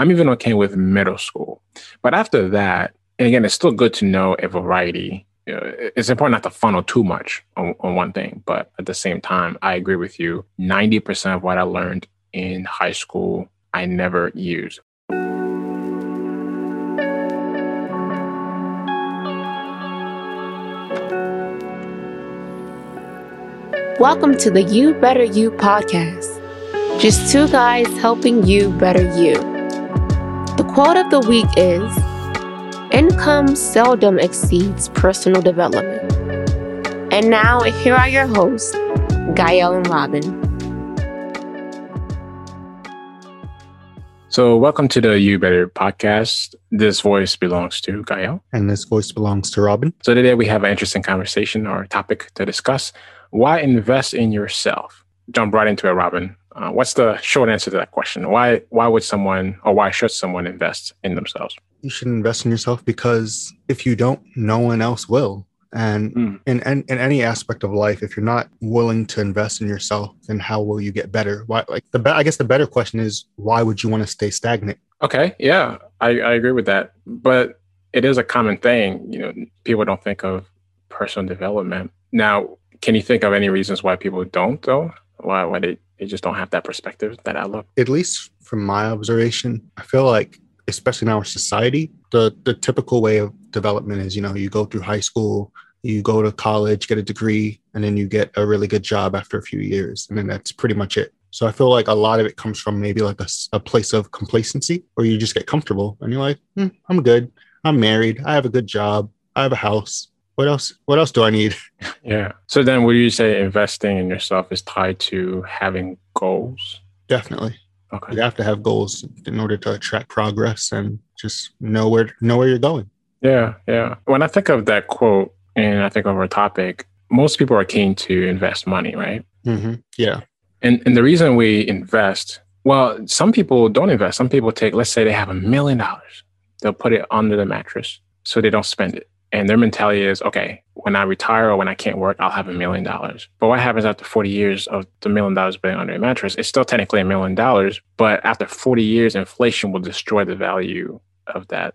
I'm even okay with middle school. But after that, and again, it's still good to know a variety. Uh, it's important not to funnel too much on, on one thing, but at the same time, I agree with you. 90% of what I learned in high school, I never used. Welcome to the You Better You podcast. Just two guys helping you better you. The quote of the week is Income seldom exceeds personal development. And now, here are your hosts, Gael and Robin. So, welcome to the You Better podcast. This voice belongs to Gael. And this voice belongs to Robin. So, today we have an interesting conversation or topic to discuss why invest in yourself? Jump right into it, Robin. Uh, what's the short answer to that question? Why why would someone or why should someone invest in themselves? You should invest in yourself because if you don't, no one else will. And mm. in, in, in any aspect of life, if you're not willing to invest in yourself, then how will you get better? Why like the be- I guess the better question is why would you want to stay stagnant? Okay, yeah, I, I agree with that. But it is a common thing. You know, people don't think of personal development. Now, can you think of any reasons why people don't though? Why why they, they just don't have that perspective, that outlook? At least from my observation, I feel like especially in our society, the the typical way of development is, you know, you go through high school, you go to college, get a degree, and then you get a really good job after a few years. And then that's pretty much it. So I feel like a lot of it comes from maybe like a, a place of complacency where you just get comfortable and you're like, hmm, I'm good. I'm married. I have a good job. I have a house what else what else do i need? Yeah. So then would you say investing in yourself is tied to having goals? Definitely. Okay. You have to have goals in order to track progress and just know where know where you're going. Yeah yeah. When i think of that quote and i think of our topic most people are keen to invest money right? Mm-hmm. yeah. And and the reason we invest well some people don't invest. Some people take let's say they have a million dollars. They'll put it under the mattress so they don't spend it and their mentality is, okay, when I retire or when I can't work, I'll have a million dollars. But what happens after 40 years of the million dollars being under a mattress? It's still technically a million dollars, but after 40 years, inflation will destroy the value of that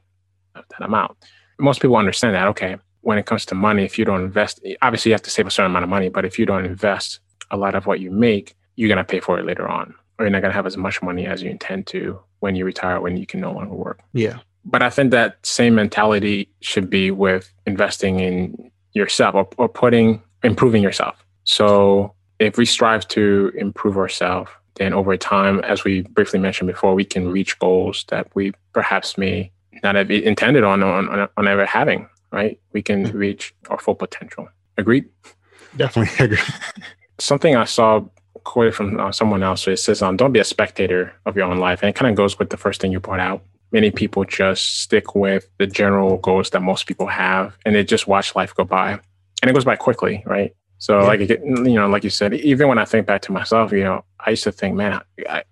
of that amount. Most people understand that. Okay, when it comes to money, if you don't invest, obviously you have to save a certain amount of money, but if you don't invest a lot of what you make, you're gonna pay for it later on, or you're not gonna have as much money as you intend to when you retire, when you can no longer work. Yeah. But I think that same mentality should be with investing in yourself or, or putting, improving yourself. So if we strive to improve ourselves, then over time, as we briefly mentioned before, we can reach goals that we perhaps may not have intended on on, on ever having. Right? We can mm-hmm. reach our full potential. Agreed. Definitely agree. Something I saw quoted from uh, someone else. It says, um, "Don't be a spectator of your own life," and it kind of goes with the first thing you brought out many people just stick with the general goals that most people have and they just watch life go by and it goes by quickly right so yeah. like you know like you said even when i think back to myself you know i used to think man I,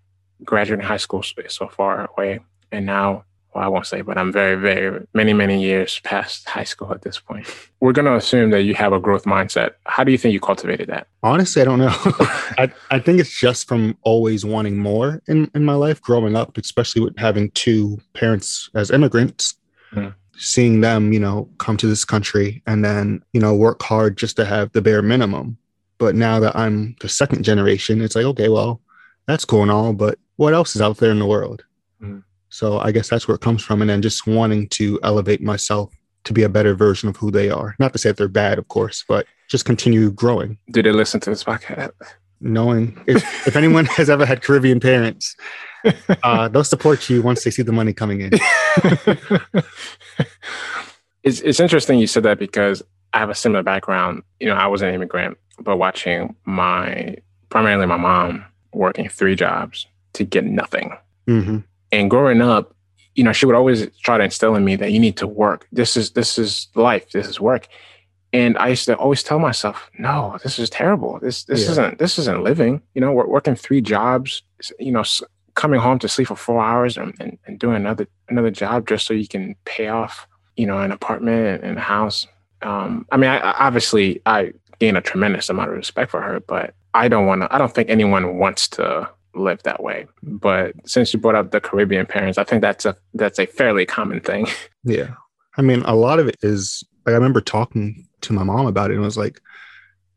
graduating high school is so far away and now well, I won't say, but I'm very, very many, many years past high school at this point. We're going to assume that you have a growth mindset. How do you think you cultivated that? Honestly, I don't know. I, I think it's just from always wanting more in, in my life growing up, especially with having two parents as immigrants, mm. seeing them, you know, come to this country and then, you know, work hard just to have the bare minimum. But now that I'm the second generation, it's like, okay, well, that's cool and all, but what else is out there in the world? Mm. So I guess that's where it comes from. And then just wanting to elevate myself to be a better version of who they are. Not to say that they're bad, of course, but just continue growing. Do they listen to this podcast? Knowing if, if anyone has ever had Caribbean parents, uh, they'll support you once they see the money coming in. it's, it's interesting you said that because I have a similar background. You know, I was an immigrant, but watching my, primarily my mom working three jobs to get nothing. Mm-hmm and growing up, you know, she would always try to instill in me that you need to work. This is this is life. This is work. And I used to always tell myself, no, this is terrible. This this yeah. isn't this isn't living. You know, we're working three jobs. You know, coming home to sleep for four hours and, and, and doing another another job just so you can pay off, you know, an apartment and a house. Um, I mean, I, obviously, I gain a tremendous amount of respect for her, but I don't want to. I don't think anyone wants to live that way. But since you brought up the Caribbean parents, I think that's a that's a fairly common thing. Yeah. I mean, a lot of it is like I remember talking to my mom about it and it was like,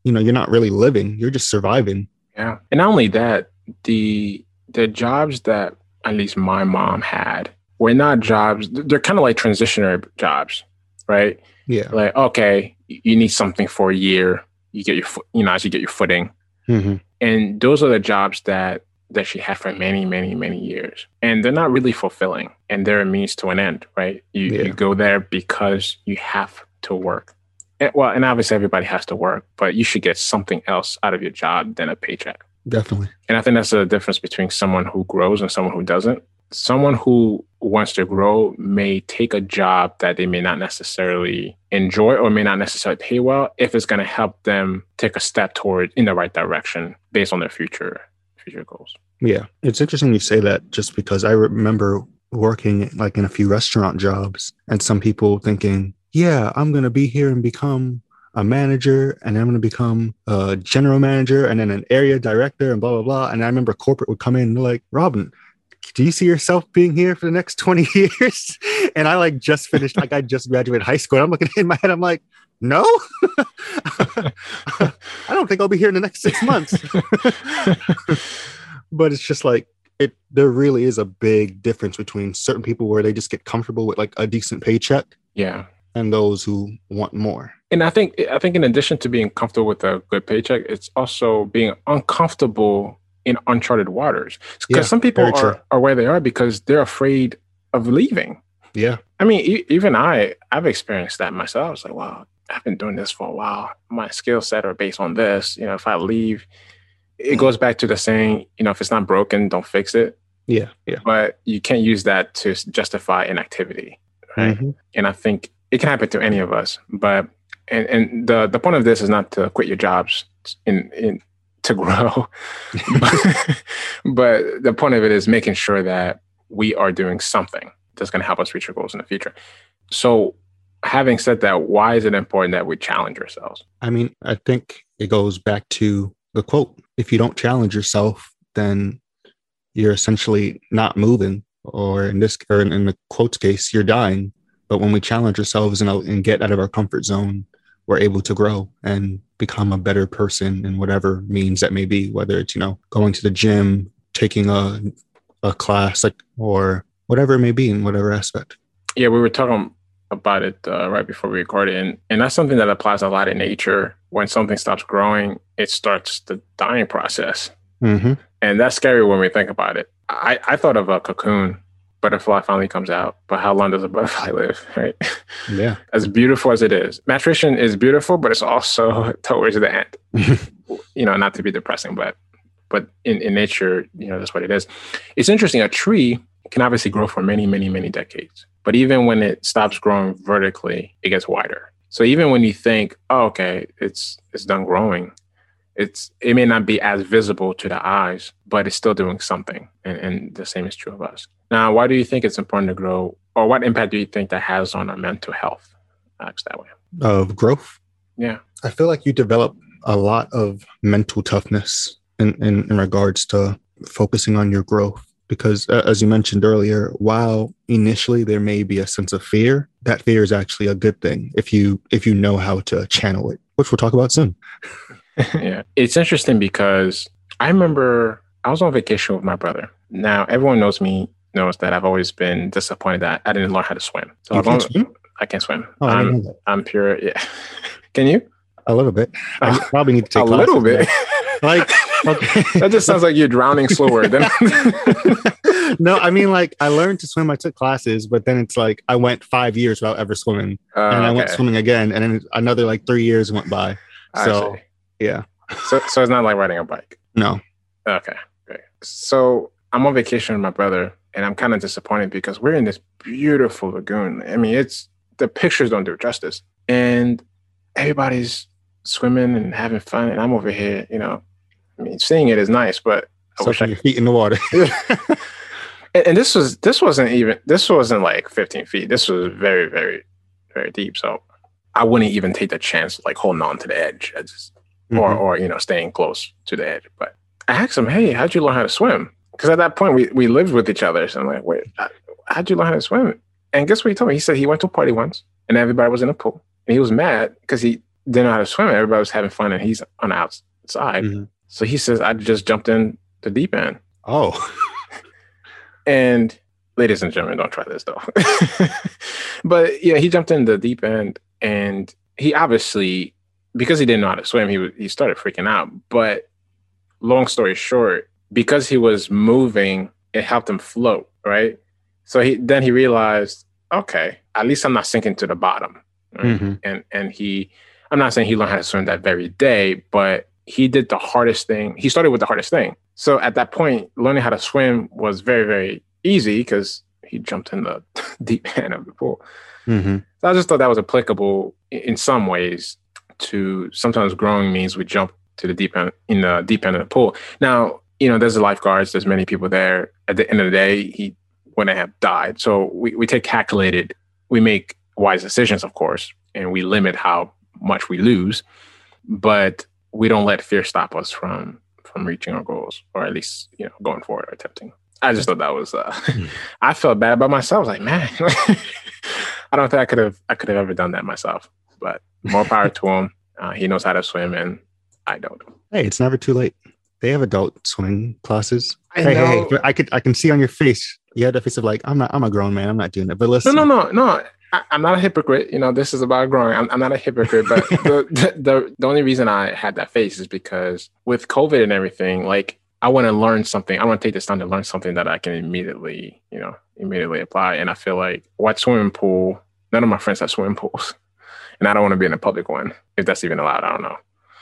you know, you're not really living, you're just surviving. Yeah. And not only that, the the jobs that at least my mom had were not jobs, they're kind of like transitionary jobs, right? Yeah. Like, okay, you need something for a year, you get your foot, you know, as you get your footing. Mm-hmm. And those are the jobs that that she had for many, many, many years. And they're not really fulfilling and they're a means to an end, right? You, Yeah. you go there because you have to work. And, well, and obviously everybody has to work, but you should get something else out of your job than a paycheck. Definitely. And I think that's the difference between someone who grows and someone who doesn't. Someone who wants to grow may take a job that they may not necessarily enjoy or may not necessarily pay well if it's going to help them take a step toward in the right direction based on their future future goals. Yeah. It's interesting you say that just because I remember working like in a few restaurant jobs and some people thinking, yeah, I'm going to be here and become a manager and I'm going to become a general manager and then an area director and blah, blah, blah. And I remember corporate would come in like, Robin, do you see yourself being here for the next 20 years? And I like just finished, like I just graduated high school. And I'm looking in my head, I'm like, no, I don't think I'll be here in the next six months. but it's just like it there really is a big difference between certain people where they just get comfortable with like a decent paycheck Yeah. and those who want more. And I think I think in addition to being comfortable with a good paycheck, it's also being uncomfortable in uncharted waters. Because Yeah, some people are, are where they are because they're afraid of leaving. Yeah. I mean, e- even I, I've experienced that myself. It's like, wow, I've been doing this for a while. My skill set are based on this. You know, if I leave, it goes back to the saying, you know, if it's not broken, don't fix it. Yeah. Yeah. But you can't use that to justify inactivity, right? Mhm. And I think it can happen to any of us. But and and the the point of this is not to quit your jobs in in to grow, but, but the point of it is making sure that we are doing something that's going to help us reach our goals in the future. So, having said that, why is it important that we challenge ourselves? I mean, I think it goes back to the quote if you don't challenge yourself, then you're essentially not moving, or in this, or in, in the quotes case, you're dying. But when we challenge ourselves and, and get out of our comfort zone, we're able to grow and become a better person in whatever means that may be, whether it's, you know, going to the gym, taking a, a class, like, or whatever it may be in whatever aspect. Yeah, we were talking about it uh, right before we recorded, and and that's something that applies a lot in nature. When something stops growing, it starts the dying process. Mm-hmm. And that's scary when we think about it. I, I thought of a cocoon. Butterfly finally comes out, but how long does a butterfly live, right? Yeah. As beautiful as it is, maturation is beautiful, but it's also towards the end. you know, not to be depressing, but but in, in nature, you know, that's what it is. It's interesting. A tree can obviously grow for many, many, many decades, but even when it stops growing vertically, it gets wider. So even when you think, oh, okay, it's it's done growing, it's it may not be as visible to the eyes, but it's still doing something. And, and the same is true of us. Now, why do you think it's important to grow, or what impact do you think that has on our mental health? Acts that way. Of growth. Yeah. I feel like you develop a lot of mental toughness in, in, in regards to focusing on your growth. Because uh, as you mentioned earlier, while initially there may be a sense of fear, that fear is actually a good thing if you if you know how to channel it, which we'll talk about soon. yeah. It's interesting because I remember I was on vacation with my brother. Now everyone knows me knows that I've always been disappointed that I didn't learn how to swim. So You I've can only- swim? I can swim. Oh, I I'm. I'm pure. Yeah. Can you? A little bit. I probably need to take a little bit. Like, okay. that just sounds like you're drowning slower than. no, I mean, like, I learned to swim. I took classes, but then it's like I went five years without ever swimming. Uh, and I went swimming again. And then another like three years went by. So, yeah. so, so it's not like riding a bike. No. Okay. Great. So I'm on vacation with my brother, and I'm kind of disappointed because we're in this beautiful lagoon. I mean, it's the pictures don't do it justice, and everybody's swimming and having fun, and I'm over here. You know, I mean, seeing it is nice, but I wish Soaking I your feet in the water. and, and this was this wasn't even this wasn't like 15 feet. This was very very very deep. So I wouldn't even take the chance like holding on to the edge. Just or Mhm. or you know staying close to the edge. But I asked him, "Hey, how'd you learn how to swim?" Because at that point we we lived with each other. So I'm like, "Wait, how'd you learn how to swim?" And guess what he told me? He said he went to a party once and everybody was in a pool, and he was mad because he didn't know how to swim. Everybody was having fun, and he's on the outside. Mm-hmm. So he says, "I just jumped in the deep end." Oh. and ladies and gentlemen, don't try this though. but yeah, he jumped in the deep end, and he obviously because he didn't know how to swim, he he started freaking out. But long story short, because he was moving, it helped him float, right? So he then he realized, okay, at least I'm not sinking to the bottom. Right? Mm-hmm. And and he, I'm not saying he learned how to swim that very day, but he did the hardest thing. He started with the hardest thing. So at that point, learning how to swim was very very easy because he jumped in the deep end of the pool. Mm-hmm. So I just thought that was applicable in some ways to sometimes growing means we jump to the deep end in the deep end of the pool. Now, you know, there's the lifeguards, there's many people there. At the end of the day, he wouldn't have died. So we, we take calculated, we make wise decisions, of course, and we limit how much we lose, but we don't let fear stop us from from reaching our goals or at least, you know, going forward or attempting. I just thought that was uh mm. I felt bad about myself. I was Like, man, I don't think I could have I could have ever done that myself. But more power to him. Uh, he knows how to swim, and I don't. Hey, it's never too late. They have adult swimming classes. I hey, know. hey, hey, I could I can see on your face. You had the face of like, I'm not I'm a grown man. I'm not doing it. But listen, no, no, no, no. I, am not a hypocrite. You know, this is about growing. I'm, I'm not a hypocrite, but the, the, the the only reason I had that face is because with COVID and everything, like I want to learn something. I want to take this time to learn something that I can immediately, you know, immediately apply. And I feel like what swimming pool? None of my friends have swimming pools and I don't want to be in a public one if that's even allowed. I don't know.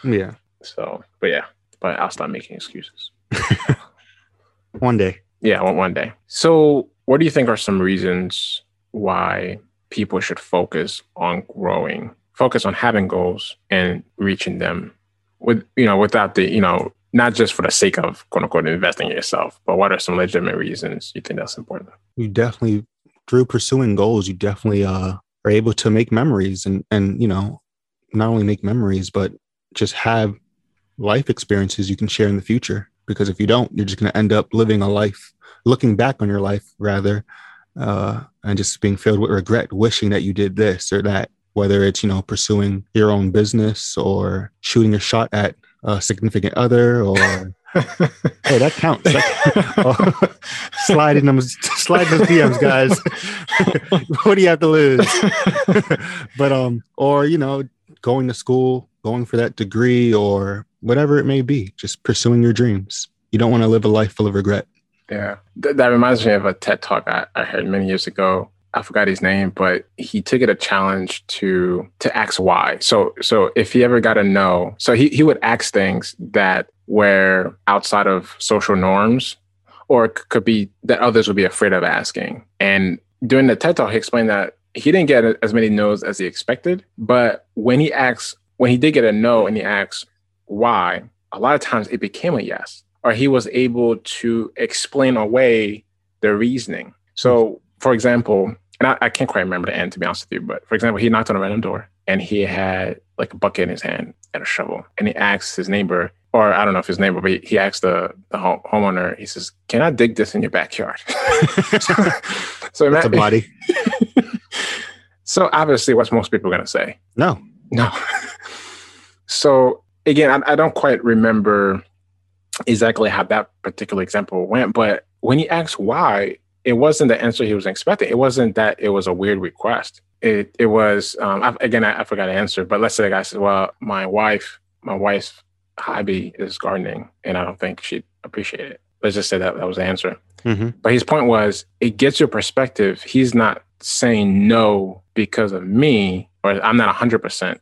Yeah. So, but yeah, but I'll stop making excuses. one day. Yeah, one, one day. So, what do you think are some reasons why people should focus on growing, focus on having goals and reaching them with, you know, without the, you know, not just for the sake of quote unquote investing in yourself, but what are some legitimate reasons you think that's important? You definitely, through pursuing goals, you definitely uh, are able to make memories and and you know not only make memories but just have life experiences you can share in the future because if you don't you're just going to end up living a life looking back on your life rather uh, and just being filled with regret wishing that you did this or that whether it's you know pursuing your own business or shooting a shot at a significant other or hey, that counts. That, oh, slide in them, slide those DMs, guys. what do you have to lose? but um, or you know, going to school, going for that degree, or whatever it may be, just pursuing your dreams. You don't want to live a life full of regret. Yeah, Th- that reminds me of a TED talk I, I heard many years ago. I forgot his name, but he took it a challenge to to ask why. So so if he ever got a no, so he, he would ask things that were outside of social norms or could be that others would be afraid of asking. And during the TED Talk, he explained that he didn't get as many no's as he expected. But when he asks, when he did get a no and he asks why, a lot of times it became a yes, or he was able to explain away the reasoning. So, for example, and I, I, can't quite remember the end to be honest with you, but for example, he knocked on a random door and he had like a bucket in his hand and a shovel, and he asked his neighbor, or I don't know if his neighbor, but he, he asked the the home, homeowner, he says, "Can I dig this in your backyard?" so that's a body. so obviously, what's most people gonna say? No, no. so again, I, I don't quite remember exactly how that particular example went, but when he asked why, it wasn't the answer he was expecting. It wasn't that it was a weird request. It it was um, I, again I, I, forgot to answer, but let's say the guy says, "Well, my wife, my wife's hobby is gardening, and I don't think she'd appreciate it." Let's just say that that was the answer. Mm-hmm. But his point was, it gets your perspective. He's not saying no because of me, or I'm not 100 percent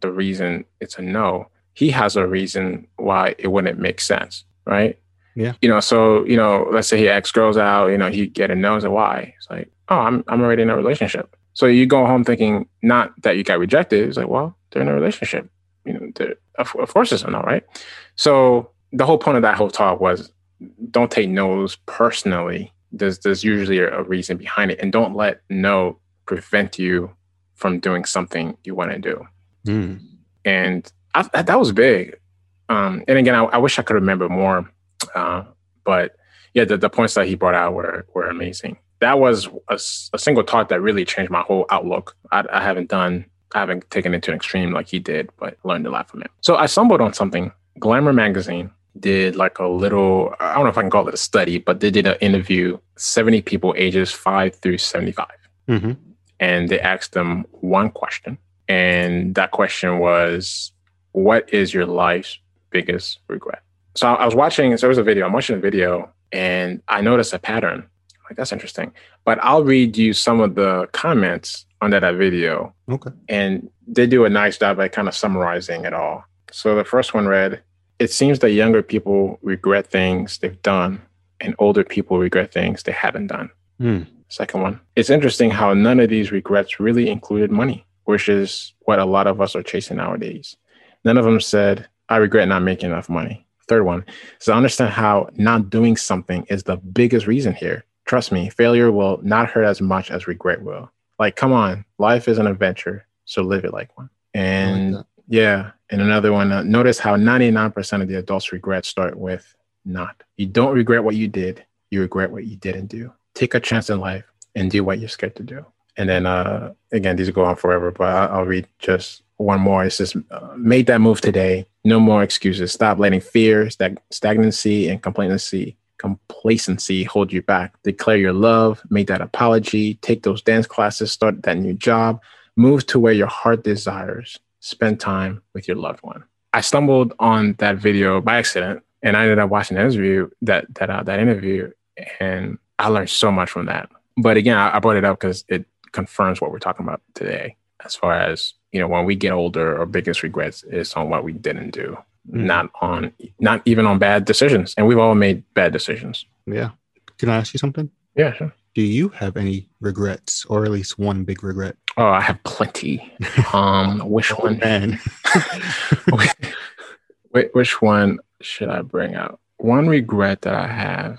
the reason it's a no. He has a reason why it wouldn't make sense, right? Yeah. You know, so, you know, let's say he asks girls out, you know, he get a no, and why? It's like, oh, I'm I'm already in a relationship. So you go home thinking not that you got rejected. It's like, well, they're in a relationship. You know, of, of course it's a no, right? So the whole point of that whole talk was don't take no's personally. There's there's usually a, a reason behind it, and don't let no prevent you from doing something you want to do. Mm. And I, that was big. Um, and again, I, I, wish I could remember more Uh, but yeah, the, the points that he brought out were were amazing. That was a, a single talk that really changed my whole outlook. I, I haven't done, I haven't taken it to an extreme like he did, but learned a lot from it. So I stumbled on something. Glamour magazine did like a little, I don't know if I can call it a study, but they did an interview 70 people ages five through 75. Mm-hmm. And they asked them one question. And that question was, What is your life's biggest regret? So I was watching, so there was a video, I'm watching a video and I noticed a pattern. Like, that's interesting. But I'll read you some of the comments under that video. Okay. And they do a nice job at kind of summarizing it all. So the first one read, It seems that younger people regret things they've done and older people regret things they haven't done. Hmm. Second one, it's interesting how none of these regrets really included money, which is what a lot of us are chasing nowadays. None of them said, I regret not making enough money. Third one I understand how not doing something is the biggest reason here. Trust me, failure will not hurt as much as regret will. Like, come on, life is an adventure, so live it like one. And that. yeah, and another one, uh, notice how 99% of the adults' regrets start with not. You don't regret what you did, you regret what you didn't do. Take a chance in life and do what you're scared to do. And then, uh, again, these go on forever, but I'll read just one more. It just uh, made that move today. No more excuses. Stop letting fear, stag- stagnancy, and complacency complacency hold you back. Declare your love, make that apology, take those dance classes, start that new job, move to where your heart desires, spend time with your loved one. I stumbled on that video by accident and I ended up watching the interview that that uh, that interview and I learned so much from that. But again, I, I brought it up because it confirms what we're talking about today as far as you know when we get older our biggest regrets is on what we didn't do Mhm. not on not even on bad decisions and we've all made bad decisions Yeah. Can I ask you something? yeah sure Do you have any regrets, or at least one big regret? oh i have plenty um which Oh, one man. Wait, which one should i bring out one regret that i have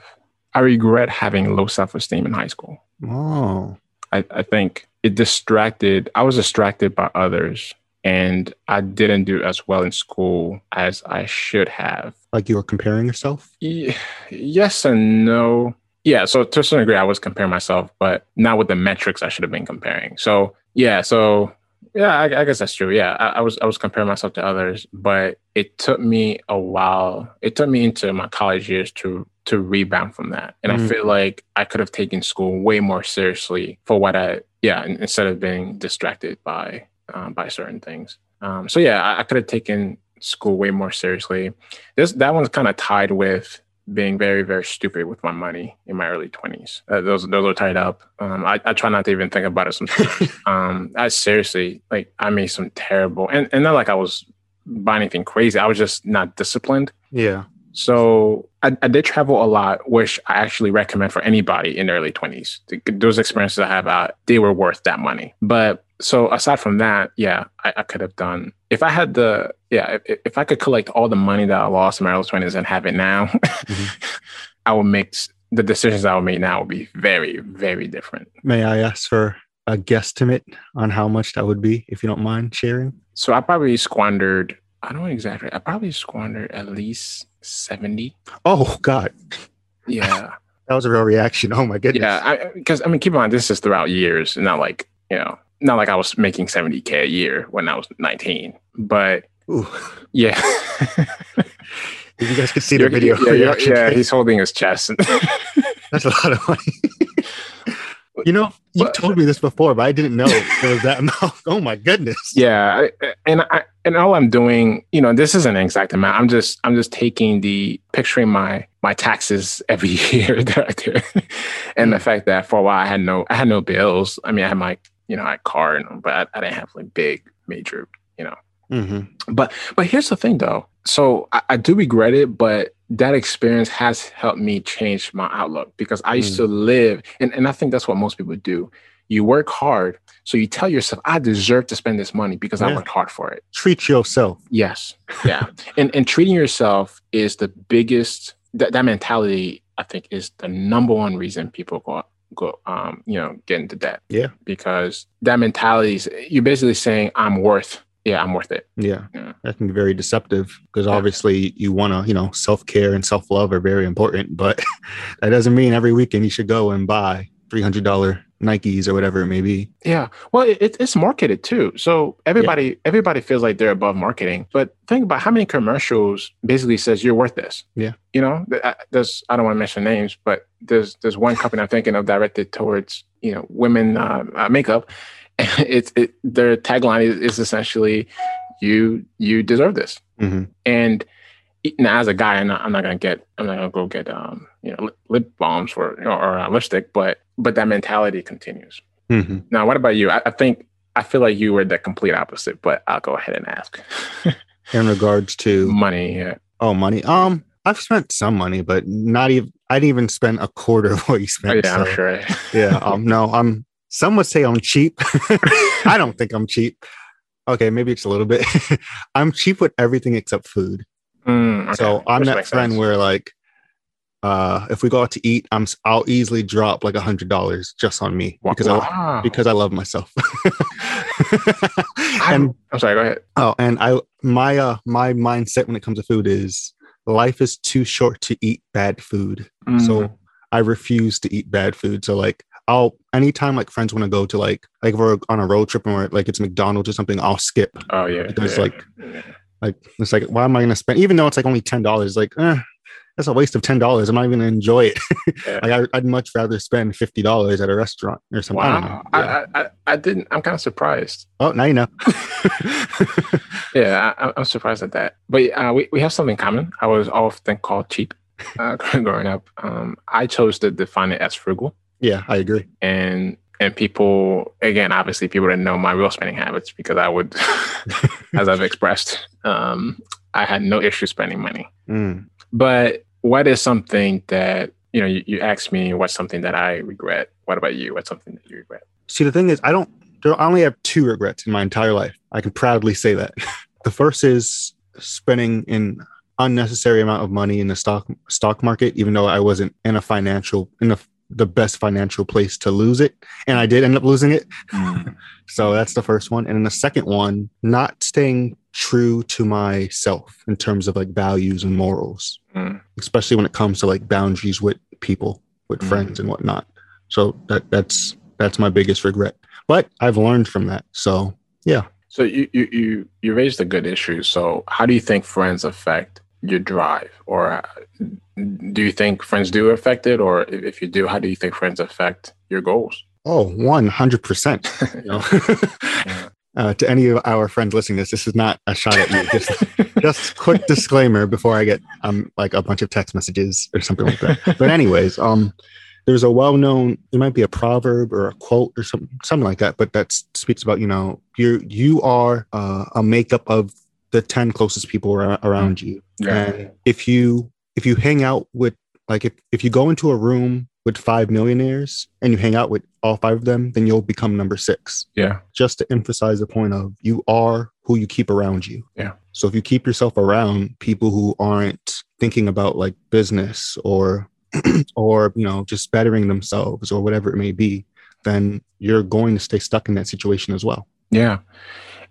i regret having low self-esteem in high school oh. I, I think it distracted i was distracted by others and i didn't do as well in school as i should have. Like you were comparing yourself? Ye- yes and no. Yeah so to a certain degree i was comparing myself but not with the metrics i should have been comparing. So yeah so yeah i, I guess that's true. Yeah I, I was i was comparing myself to others but it took me a while. It took me into my college years to to rebound from that. And Mm. i feel like i could have taken school way more seriously for what i yeah instead of being distracted by um, by certain things. Um, so yeah i, I could have taken school way more seriously. This that one's kind of tied with being very very stupid with my money in my early 20s uh, those those are tied up. Um, I, I try not to even think about it sometimes. Um, i seriously like i made some terrible and, and not like i was buying anything crazy. I was just not disciplined. Yeah. So I, I did travel a lot, which I actually recommend for anybody in their early 20s. Those experiences I have, uh, they were worth that money. But so aside from that, yeah, I, I could have done, if I had the, yeah, if, if I could collect all the money that I lost in my early 20s and have it now, I would make the decisions I would make now would be very, very different. May I ask for a guesstimate on how much that would be, if you don't mind sharing? So I probably squandered, I don't exactly, I probably squandered at least 70. Oh, God. Yeah. That was a real reaction. Oh, my goodness. Yeah, because I, mean, keep in mind, this is throughout years, not like you know, not like I was making seventy k a year when I was nineteen. But Ooh. yeah, you guys could see the video. Yeah, yeah, yeah, he's holding his chest. That's a lot of money. you know, you But- told me this before, but I didn't know there was that amount. Oh, my goodness. yeah, I- and I and all I'm doing, you know, this isn't an exact amount. I'm just I'm just taking the picturing my my taxes every year that I do, and the fact that for a while I had no I had no bills. I mean, I had my you know I had car, and, but I, I didn't have like big major you know Mm-hmm. But but here's the thing though. So I, I do regret it, but that experience has helped me change my outlook because I used Mm. to live and, and I think that's what most people do. You work hard. So you tell yourself, I deserve to spend this money because I Yeah. worked hard for it. Treat yourself. Yes. Yeah. and and treating yourself is the biggest that, that mentality, I think, is the number one reason people go go um, you know, get into debt Yeah. because that mentality is you're basically saying I'm worth yeah, I'm worth it. Yeah. Yeah. That can be very deceptive because Yeah. obviously you want to, you know, self care and self love are very important, but that doesn't mean every weekend you should go and buy $300 Nikes or whatever it may be. Yeah. Well, it, it- it's marketed too. So everybody everybody feels like they're above marketing. But think about how many commercials basically says you're worth this. Yeah. You know, there's I don't want to mention names, but there's there's one company I'm thinking of directed towards you know women uh, uh, makeup. And it's it their tagline is, is essentially you you deserve this. hmm And now, as a guy, I'm not, I'm not gonna get, I'm not gonna go get, um, you know, lip, balms for know, or uh, lipstick, but but that mentality continues. hmm Now, what about you? I, I think I feel like you were the complete opposite, but I'll go ahead and ask. In regards to, Money, yeah, oh, money. Um, I've spent some money, but not even, I didn't even spend a quarter of what you oh, spent. yeah, I'm sure. yeah. Um, no, I'm, some would say I'm cheap. I don't think I'm cheap. Okay, maybe it's a little bit. I'm cheap with everything except food. Mm, okay, So I'm which that friend sense. where like, uh, if we go out to eat, I'm i'll easily drop like a hundred dollars just on me because I because I love myself. I'm, I'm sorry. Go ahead. oh, and I my uh my mindset when it comes to food is life is too short to eat bad food. Mm, So I refuse to eat bad food. So like I'll anytime like friends want to go to like like if we're on a road trip and we're like it's McDonald's or something, I'll skip. oh yeah, because, yeah, like, yeah. Like it's like why am I gonna spend even though it's like only ten dollars, like eh, that's a waste of ten dollars. I'm not even gonna enjoy it. Yeah. like I, I'd much rather spend fifty dollars at a restaurant or something. I wow, Yeah. I, I I didn't. I'm kind of surprised. oh, now you know. Yeah, I, I'm surprised at that. But uh, we, we have something in common. I was often called cheap uh, growing up. Um, I chose to define it as frugal, yeah, I agree. and and people again, obviously, people didn't know my real spending habits because I would, as I've expressed, um, I had no issue spending money. Mm. But what is something that you know? You, you asked me what's something that I regret. What about you? What's something that you regret? See, the thing is, I don't. I only have two regrets in my entire life. I can proudly say that. the first is spending an unnecessary amount of money in the stock stock market, even though I wasn't in a financial in the the best financial place to lose it, and I did end up losing it. Mm. So that's the first one. And then the second one, not staying true to myself in terms of like values and morals, Mm. especially when it comes to like boundaries with people, with Mm. friends and whatnot. So that that's that's my biggest regret. But I've learned from that. So yeah. So you you you you raised a good issue. So how do you think friends affect your drive, or uh, do you think friends do affect it, or if you do, how do you think friends affect your goals? Oh, 100%. You know? Yeah. uh, to any of our friends listening to this, this is not a shot at you. Just, just quick disclaimer before I get um like a bunch of text messages or something like that. But anyways, um, there's a well-known. It might be a proverb or a quote or something, something like that. But that speaks about you know you you are uh, a makeup of the ten closest people ar- around you. And if you if you hang out with like if, if you go into a room with five millionaires and you hang out with all five of them, then you'll become number six. yeah, Just to emphasize the point of you are who you keep around you. Yeah. So if you keep yourself around people who aren't thinking about like business or or you know just bettering themselves or whatever it may be, then you're going to stay stuck in that situation as well. yeah,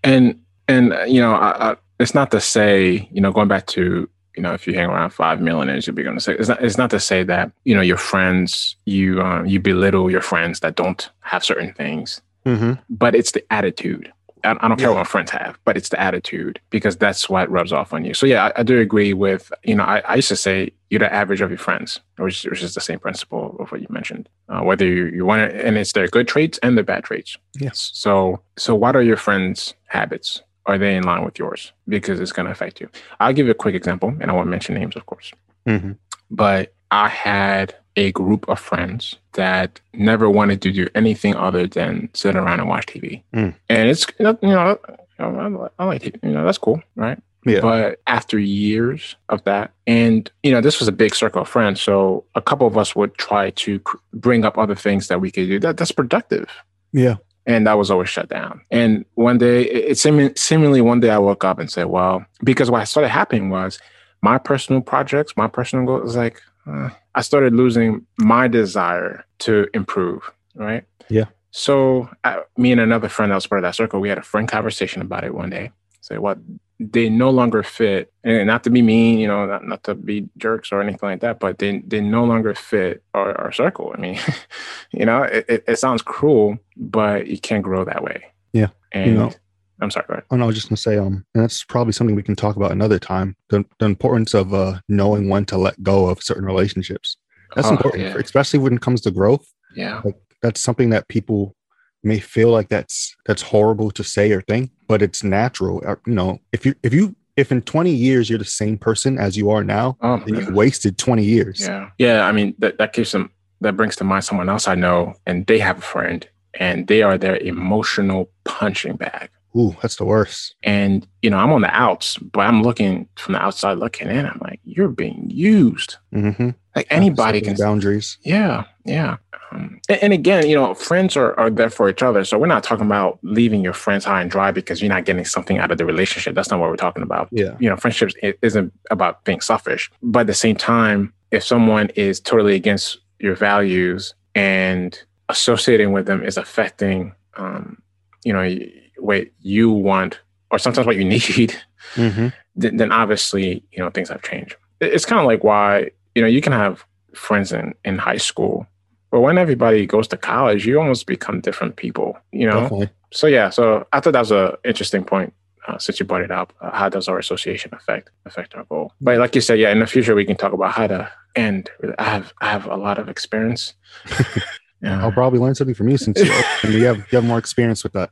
and and you know, I, I, it's not to say you know going back to you know if you hang around five millionaires, you'll be going to say it's not. It's not to say that you know your friends you um, you belittle your friends that don't have certain things. Mm-hmm. but it's the attitude. I, I don't care Yeah. what my friends have, but it's the attitude because that's what rubs off on you. So yeah, I, I do agree with you know I, I used to say you're the average of your friends, which, which is the same principle of what you mentioned. Uh, whether you, you want it, and it's their good traits and their bad traits. Yes. So so what are your friends' habits? Are they in line with yours? Because it's going to affect you. I'll give you a quick example, and I won't mention names, of course Mm-hmm. but I had a group of friends that never wanted to do anything other than sit around and watch TV. Mm. And it's you know, I, like TV, you know that's cool, right? Yeah. But after years of that, and you know, this was a big circle of friends, so a couple of us would try to bring up other things that we could do that that's productive Yeah. And that was always shut down. And one day, it, it seeming, seemingly one day, I woke up and said, "Well," because what started happening was my personal projects, my personal goals. Was like uh, I started losing my desire to improve. Right. Yeah. So uh, me and another friend that was part of that circle, we had a frank conversation about it one day, say what they no longer fit and not to be mean you know not, not to be jerks or anything like that but they they no longer fit our, our circle. I mean you know it, it, it, sounds cruel but you can't grow that way. Yeah and you know, i'm sorry go ahead. Oh, i was just going to say um and that's probably something we can talk about another time the, the importance of uh knowing when to let go of certain relationships. That's oh, important yeah. especially when it comes to growth. Yeah. Like, that's something that people may feel like that's that's horrible to say or think but it's natural uh, you know if you if you if in 20 years you're the same person as you are now oh, then you wasted 20 years yeah yeah i mean that, that gives them that brings to mind someone else i know and they have a friend and they are their emotional punching bag Ooh, that's the worst. And you know, I'm on the outs, but I'm looking from the outside looking in. I'm like, you're being used. Mm-hmm. Like anybody can boundaries. Yeah, yeah. Um, and, and, again, you know, friends are, are there for each other. So we're not talking about leaving your friends high and dry because you're not getting something out of the relationship. That's not what we're talking about. Yeah. You know, friendships isn't about being selfish. But at the same time, if someone is totally against your values and associating with them is affecting, um, you know, what you want or sometimes what you need, mm-hmm. then, then obviously, you know, things have changed. It's kind of like why, you know, you can have friends in, in high school, but when everybody goes to college, you almost become different people, you know? Definitely. So, yeah, so I thought that was an interesting point. Uh, since you brought it up, uh, how does our association affect affect our goal? But like you said, yeah, in the future we can talk about how to end. I have I have a lot of experience. yeah. I'll probably learn something from you since you, you have you have more experience with that.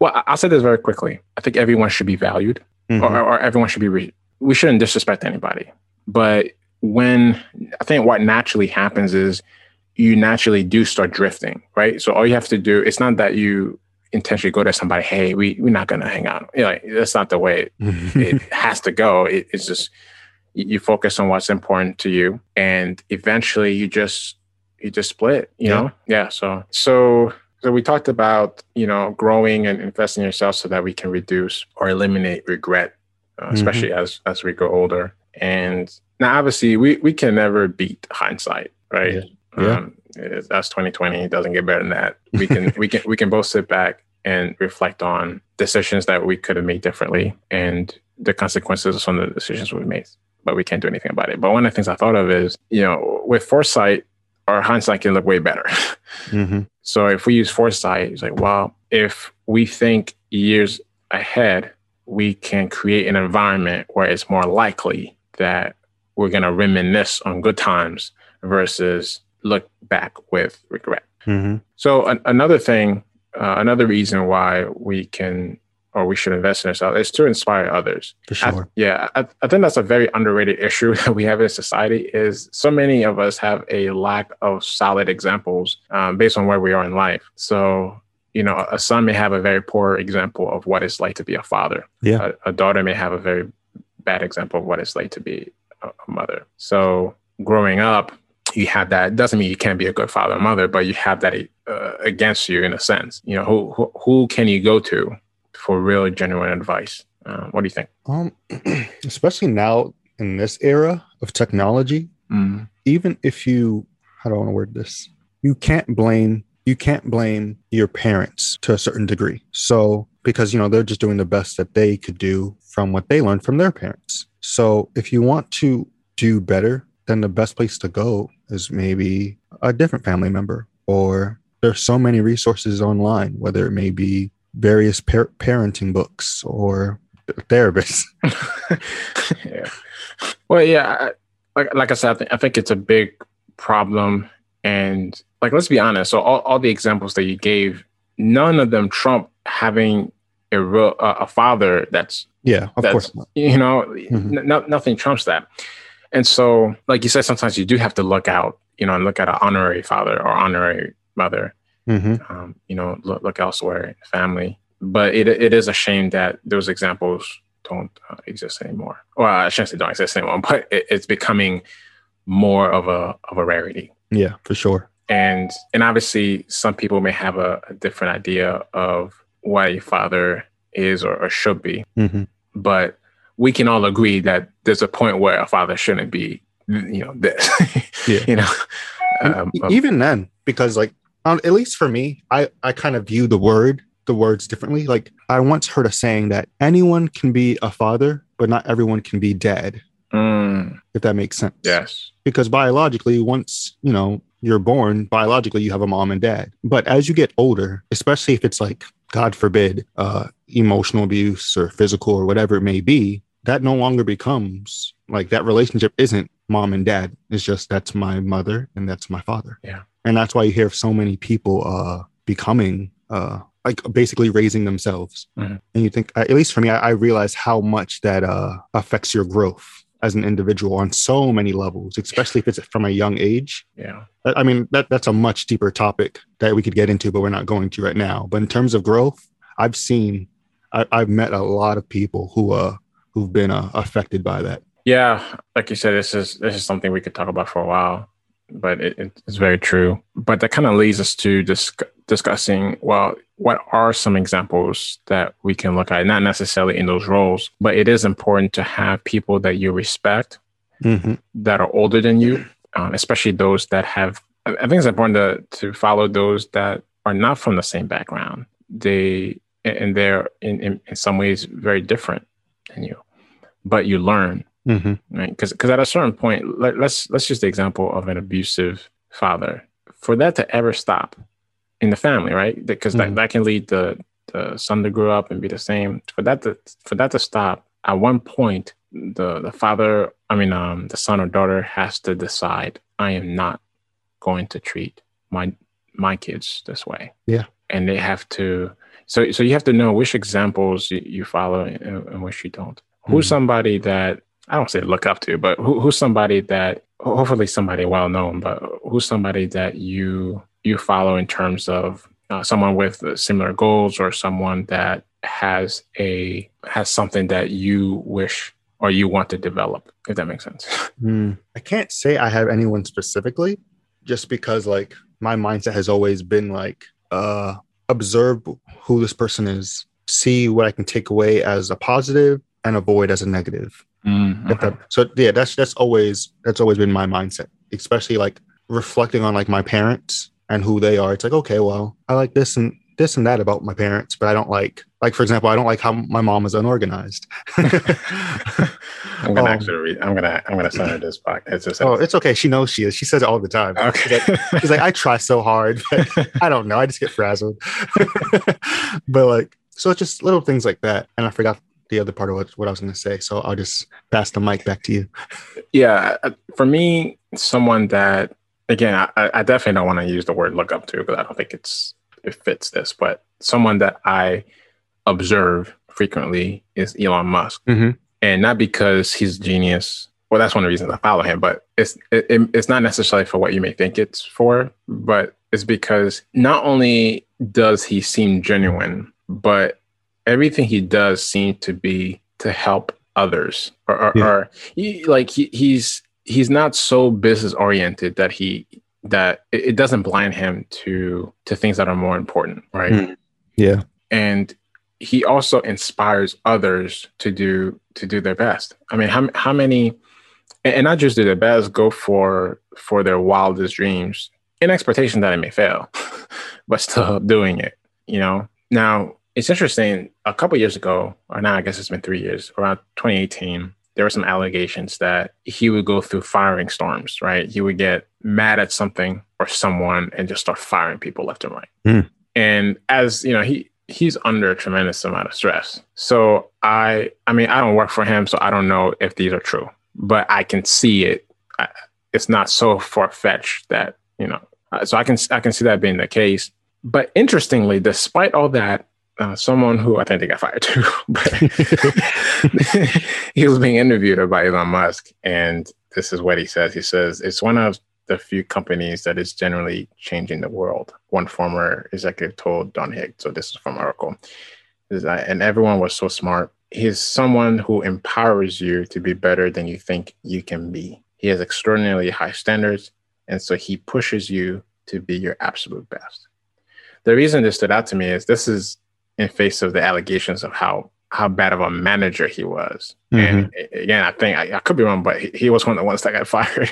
Well, I'll say this very quickly. I think everyone should be valued, mm-hmm. or, or, everyone should be. Re- we shouldn't disrespect anybody. But when I think what naturally happens is you naturally do start drifting, right? So all you have to do, it's not that you intentionally go to somebody, hey, we we're not gonna hang out. You know, that's not the way it, it has to go. It, it's just you focus on what's important to you, and eventually you just you just split. You yeah. know, yeah. So so so we talked about you know growing and investing in yourself so that we can reduce or eliminate regret, uh, mm-hmm. especially as as we grow older. And now, obviously, we we can never beat hindsight, right? Yeah. yeah. Um, that's 2020. It doesn't get better than that. We can we can we can both sit back and reflect on decisions that we could have made differently and the consequences of some of the decisions we made. But we can't do anything about it. But one of the things I thought of is, you know, with foresight, our hindsight can look way better. Mm-hmm. So if we use foresight, it's like, well, if we think years ahead, we can create an environment where it's more likely that we're going to reminisce on good times versus look back with regret. Mm-hmm. So an- another thing, uh, another reason why we can or we should invest in ourselves is to inspire others. For sure. I, yeah, I, I, think that's a very underrated issue that we have in society. Is so many of us have a lack of solid examples um, based on where we are in life. So you know, a son may have a very poor example of what it's like to be a father. Yeah. A, a daughter may have a very bad example of what it's like to be a, a mother. So growing up, you have that. doesn't mean you can't be a good father or mother, but you have that uh, against you in a sense. You know, who, who who can you go to for real, genuine advice. Uh, what do you think? Um, especially now in this era of technology, mm. even if you, how do I want to word this? You can't blame you can't blame your parents to a certain degree. So because you know they're just doing the best that they could do from what they learned from their parents. So if you want to do better, then the best place to go is maybe a different family member or there's so many resources online, whether it may be various par- parenting books or therapists. yeah. Well, yeah. I, like, like I said, I, th- I think it's a big problem. And like, let's be honest. So all, all the examples that you gave, none of them trump having a real, uh, a father that's yeah, of that's, course, not. you know, mm-hmm. n- nothing trumps that. And so, like you said, sometimes you do have to look out, you know, and look at an honorary father or honorary mother mm-hmm. um, you know, look, look elsewhere, family. But it it is a shame that those examples don't uh, exist anymore. Well, I shouldn't say don't exist anymore, but it, it's becoming more of a of a rarity. Yeah, for sure. And and obviously, some people may have a, a different idea of what a father is or, or should be. Mm-hmm. But we can all agree that there's a point where a father shouldn't be, you know, this. yeah. you know, um, even then, because like um, at least for me, I, I kind of view the word the words differently. Like I once heard a saying that anyone can be a father, but not everyone can be dad. Mm, If that makes sense. yes. Because biologically, once you know you're born, biologically you have a mom and dad. But as you get older, especially if it's like God forbid, uh, emotional abuse or physical or whatever it may be, that no longer becomes like that relationship isn't mom and dad. It's just that's my mother and that's my father. Yeah. And that's why you hear of so many people uh becoming uh like basically raising themselves. Mhm. And you think at least for me, I, I realize how much that uh affects your growth as an individual on so many levels, especially if it's from a young age. Yeah. I mean, that that's a much deeper topic that we could get into, but we're not going to right now. But in terms of growth, I've seen, I, I've met a lot of people who uh who've been uh, affected by that. Yeah, like you said, this is this is something we could talk about for a while, but it, it's very true. But that kind of leads us to disc- discussing well, what are some examples that we can look at? Not necessarily in those roles, but it is important to have people that you respect Mm-hmm. that are older than you, um, especially those that have. I think it's important to to follow those that are not from the same background. They and they're in, in, in some ways very different than you, but you learn Mm-hmm. right because because at a certain point let, let's let's use the example of an abusive father for that to ever stop in the family right because Mhm. that, that can lead the the son to grow up and be the same for that to for that to stop at one point the the father i mean um the son or daughter has to decide i am not going to treat my my kids this way Yeah. and they have to so so you have to know which examples you, you follow and, and which you don't who's Mhm. somebody that I don't say look up to, but who, who's somebody that hopefully somebody well known, but who's somebody that you you follow in terms of uh, someone with uh, similar goals or someone that has a has something that you wish or you want to develop, if that makes sense. Mm. I can't say I have anyone specifically, just because like my mindset has always been like uh observe who this person is, see what I can take away as a positive and avoid as a negative. If that- so yeah, that's that's always that's always been my mindset, especially like reflecting on like my parents and who they are. It's like okay, well, I like this and this and that about my parents, but I don't like like for example, I don't like how my mom is unorganized. I'm gonna Um, actually read. I'm gonna I'm gonna send her this podcast. It's just oh, it's okay. She knows she is. She says it all the time. okay. She's like, I try so hard, but I don't know. I just get frazzled. but like, so it's just little things like that. And I forgot the other part of what, what I was going to say. So I'll just pass the mic back to you. yeah uh, for me someone that again i, I definitely don't want to use the word look up to because i don't think it's it fits this but someone that i observe frequently is elon musk Mhm. and not because he's a genius well that's one of the reasons i follow him but it's it, it- it's not necessarily for what you may think it's for but it's because not only does he seem genuine but everything he does seems to be to help others or, or, Yeah. or he, like he, he's he's not so business oriented that he that it, doesn't blind him to to things that are more important right Mm. Yeah. and he also inspires others to do to do their best i mean how, how many and and not just do their best go for for their wildest dreams in expectation that it may fail but still doing it you know now it's interesting a couple years ago or now i guess it's been three years around 2018 there were some allegations that he would go through firing storms right? He would get mad at something or someone and just start firing people left and right. And as you know he he's under a tremendous amount of stress. So i i mean i don't work for him so i don't know if these are true but i can see it. I, it's not so far-fetched that you know uh, so i can i can see that being the case. But interestingly despite all that uh, someone who i think they got fired too but he was being interviewed by elon musk and this is what he says he says it's one of the few companies that is generally changing the world. One former executive told Don Higgs, so this is from Oracle, is that, and everyone was so smart. He's someone who empowers you to be better than you think you can be. He has extraordinarily high standards, and so he pushes you to be your absolute best. The reason this stood out to me is this is in face of the allegations of how how bad of a manager he was. Mm-hmm. And again, I think I, I could be wrong, but he, he was one of the ones that got fired.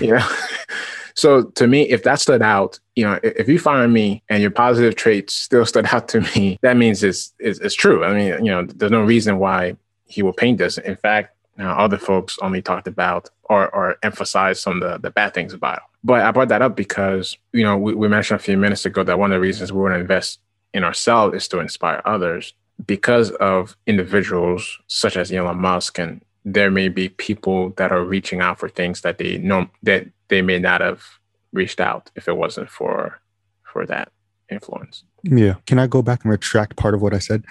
you know, so to me, if that stood out, you know, if you find me and your positive traits still stood out to me, that means it's, it's, it's true. I mean, you know, there's no reason why he will paint this. In fact, you know, other folks only talked about or, or emphasized some of the, the bad things about it. But I brought that up because, you know, we, we mentioned a few minutes ago that one of the reasons we want to invest in ourselves is to inspire others because of individuals such as Elon Musk and there may be people that are reaching out for things that they know that they may not have reached out if it wasn't for for that influence. Yeah. Can I go back and retract part of what I said?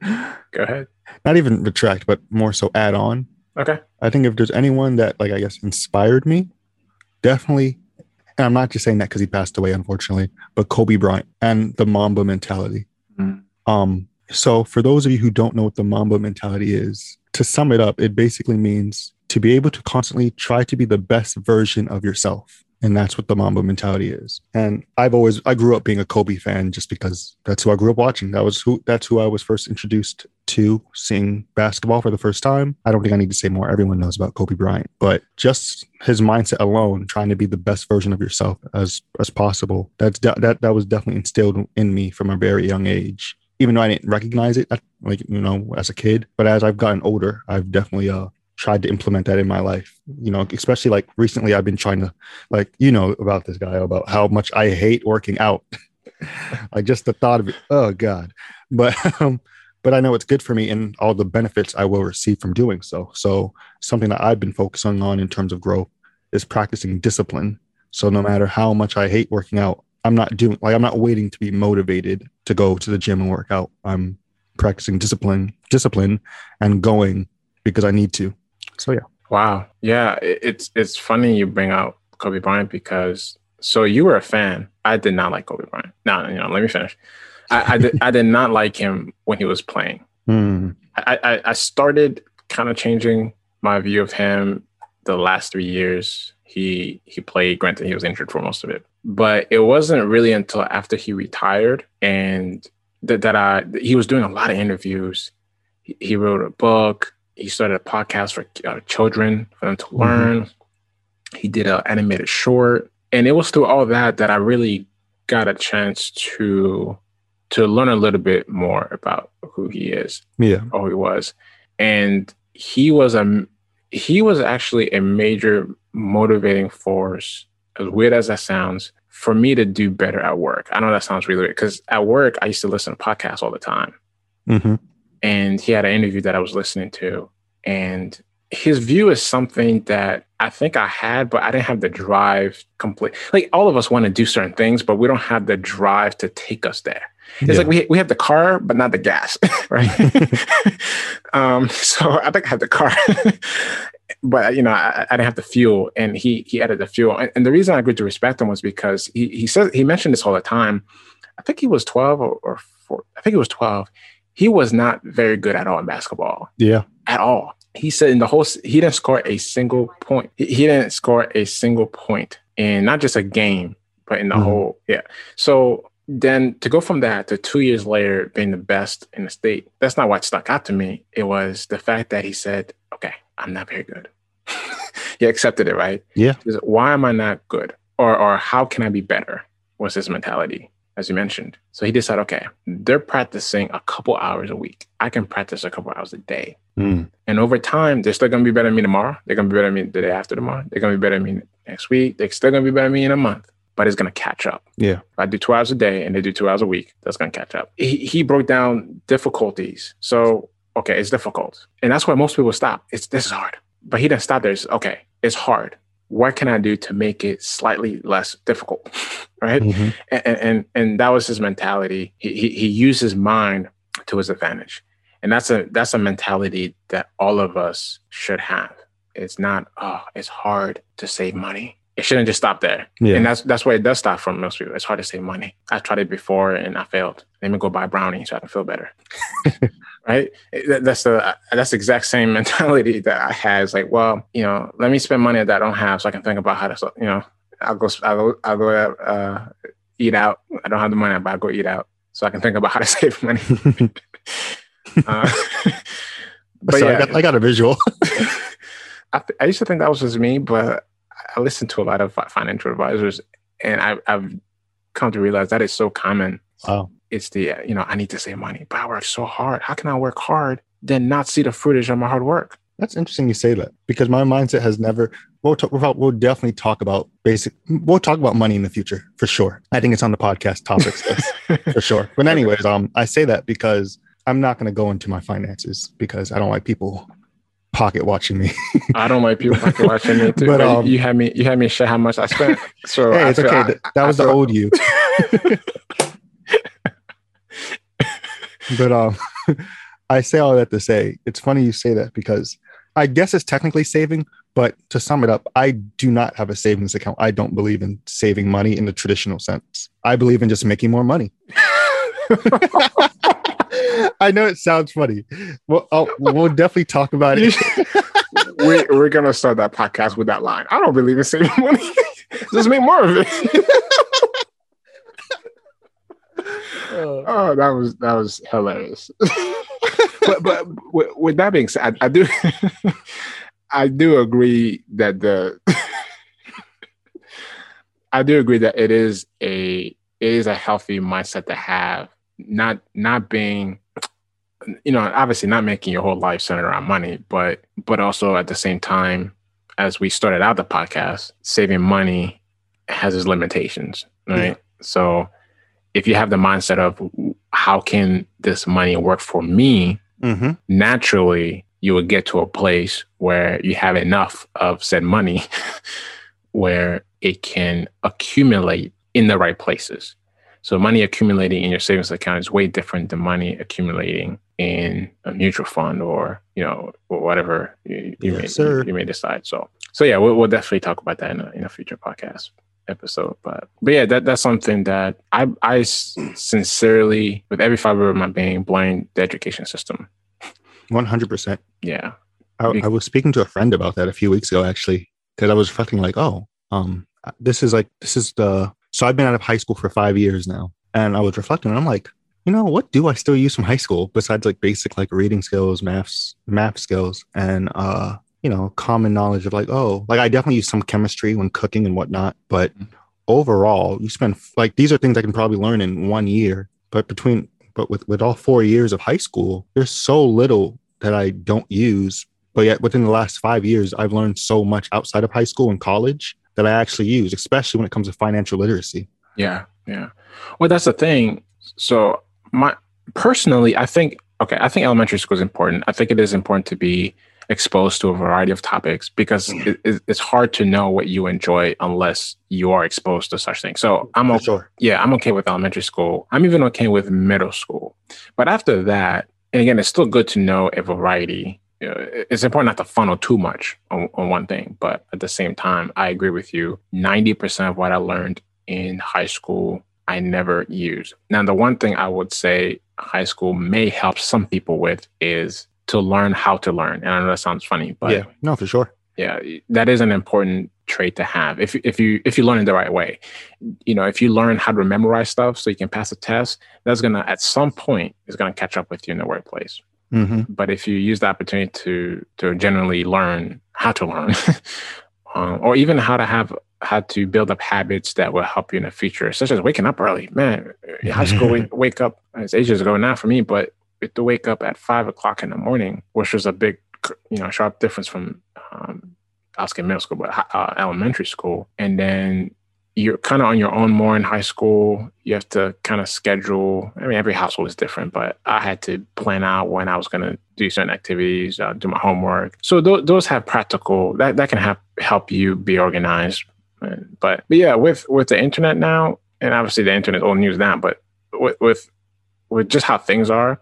go ahead. Not even retract, but more so add on. Okay. I think if there's anyone that like I guess inspired me, definitely and I'm not just saying that because he passed away, unfortunately, but Kobe Bryant and the Mamba mentality. Mm. Um, so for those of you who don't know what the Mamba mentality is, to sum it up, it basically means to be able to constantly try to be the best version of yourself. And that's what the Mamba mentality is. And I've always I grew up being a Kobe fan just because that's who I grew up watching. That was who that's who I was first introduced to seeing basketball for the first time. I don't think I need to say more. Everyone knows about Kobe Bryant. But just his mindset alone, trying to be the best version of yourself as as possible, that's that that was definitely instilled in me from a very young age even though I didn't recognize it, like you know, as a kid. But as I've gotten older, I've definitely uh tried to implement that in my life. You know, especially like recently, I've been trying to, like you know, about this guy about how much I hate working out. like just the thought of it. Oh God, but um, but I know it's good for me and all the benefits I will receive from doing so. So something that I've been focusing on in terms of growth is practicing discipline. So no matter how much I hate working out, I'm not doing like I'm not waiting to be motivated to go to the gym and work out. I'm practicing discipline, discipline, and going because I need to. So yeah. Wow. Yeah, it's it's funny you bring out Kobe Bryant because so you were a fan. I did not like Kobe Bryant. Now, you know, let me finish. I, I did I did not like him when he was playing. Mm. I, I, I started kind of changing my view of him the last three years he he played. Granted, he was injured for most of it, but it wasn't really until after he retired and that, that I he was doing a lot of interviews. He, he wrote a book. He started a podcast for uh, children for them to mm-hmm. learn. He did an animated short, and it was through all that that I really got a chance to to learn a little bit more about who he is. Yeah, who he was, and he was a he was actually a major motivating force, as weird as that sounds, for me to do better at work. I know that sounds really weird because at work, I used to listen to podcasts all the time. Mm-hmm. And he had an interview that I was listening to. And his view is something that I think I had, but I didn't have the drive complete. Like all of us want to do certain things, but we don't have the drive to take us there. It's yeah. like we we have the car, but not the gas, right? um, so I think I had the car, but you know, I, I, didn't have the fuel, and he he added the fuel. And, and, the reason I grew to respect him was because he he said he mentioned this all the time. I think he was twelve or, or four, I think he was twelve. He was not very good at all in basketball. Yeah, at all. He said in the whole he didn't score a single point. He, he didn't score a single point in not just a game, but in the mm-hmm. whole yeah. So then to go from that to two years later being the best in the state, that's not what stuck out to me. It was the fact that he said, okay, I'm not very good. he accepted it, right? Yeah. Said, Why am I not good? Or, or how can I be better? Was his mentality, as you mentioned. So he decided, okay, they're practicing a couple hours a week. I can practice a couple hours a day. Mm. And over time, they're still going to be better than me tomorrow. They're going to be better than me the day after tomorrow. They're going to be better than me next week. They're still going to be better than me in a month but it's going to catch up. Yeah. If I do two hours a day and they do two hours a week, that's going to catch up. He, he broke down difficulties. So, okay, it's difficult. And that's where most people stop. It's this is hard. But he didn't stop there. It's okay, it's hard. What can I do to make it slightly less difficult? right. Mm-hmm. And, and, and that was his mentality. He, he, he used his mind to his advantage. And that's a that's a mentality that all of us should have. It's not, oh, it's hard to save money it shouldn't just stop there. Yeah. And that's that's where it does stop from most people. It's hard to save money. I tried it before and I failed. Let me go buy brownie so I can feel better. right? That's the that's the exact same mentality that I had. It's like, well, you know, let me spend money that I don't have so I can think about how to, you know, I'll go I'll go I'll go uh, eat out. I don't have the money, but I'll go eat out so I can think about how to save money. uh, but so yeah, I got, I got a visual. I, th- I used to think that was just me, but I listen to a lot of financial advisors, and I, I've come to realize that is so common. Wow. It's the you know I need to save money, but I work so hard. How can I work hard then not see the fruitage of my hard work? That's interesting you say that because my mindset has never. We'll talk, we'll definitely talk about basic. We'll talk about money in the future for sure. I think it's on the podcast topics list for sure. But anyways, um, I say that because I'm not going to go into my finances because I don't like people pocket watching me. I don't like people pocket watching me too. But, um, you had me, you had me share how much I spent. So hey, it's okay. I, that was I, the old you. but um, I say all that to say it's funny you say that because I guess it's technically saving, but to sum it up, I do not have a savings account. I don't believe in saving money in the traditional sense. I believe in just making more money. I know it sounds funny. Well, I'll, we'll definitely talk about it. we, we're gonna start that podcast with that line. I don't believe in saving money. Just make more of it. oh, that was that was hilarious but but with, with, that being said, I, I do I do agree that the I do agree that it is a it is a healthy mindset to have. Not not being you know obviously not making your whole life centered around money, but but also at the same time, as we started out the podcast, saving money has its limitations, right? Yeah. So if you have the mindset of how can this money work for me mm-hmm. naturally you would get to a place where you have enough of said money where it can accumulate in the right places. So money accumulating in your savings account is way different than money accumulating in a mutual fund or you know whatever you, you yes, may you, you, may decide. So so yeah, we'll, we'll definitely talk about that in a, in a future podcast episode. But but yeah, that that's something that I I sincerely, with every fiber of my being, blame the education system. One hundred percent. Yeah. I, I, was speaking to a friend about that a few weeks ago, actually, because I was reflecting like, oh, um, this is like this is the so I've been out of high school for five years now, and I was reflecting, and I'm like, you know, what do I still use from high school besides like basic like reading skills, maths, math skills, and uh, you know, common knowledge of like, oh, like I definitely use some chemistry when cooking and whatnot, but mm-hmm. overall, you spend like these are things I can probably learn in one year. But between but with with all four years of high school, there's so little that I don't use. But yet within the last five years, I've learned so much outside of high school and college that I actually use, especially when it comes to financial literacy. Yeah, yeah. Well, that's the thing. So my personally, I think okay, I think elementary school is important. I think it is important to be exposed to a variety of topics because mm. it, it's hard to know what you enjoy unless you are exposed to such things. So I'm okay. Sure. Yeah, I'm okay with elementary school. I'm even okay with middle school. But after that, and again, it's still good to know a variety. You know, it's important not to funnel too much on, on one thing, but at the same time, I agree with you. 90% of what I learned in high school, I never used. Now, the one thing I would say high school may help some people with is to learn how to learn. And I know that sounds funny, but yeah, no, for sure. Yeah, that is an important trait to have if if you if you learn it the right way. You know, if you learn how to memorize stuff so you can pass a test, that's gonna at some point is gonna catch up with you in the workplace. Mm-hmm. But if you use the opportunity to to generally learn how to learn, um, or even how to have how to build up habits that will help you in the future, such as waking up early. Man, high school wake, wake up it's ages ago now for me, but to wake up at five o'clock in the morning, which was a big, you know, sharp difference from um, Oscar middle school, but uh, elementary school. And then you're kind of on your own more in high school. You have to kind of schedule. I mean, every household is different, but I had to plan out when I was going to do certain activities, uh, do my homework. So th- those have practical that that can have, help you be organized. But but yeah, with with the internet now, and obviously the internet old news now, but with with with just how things are,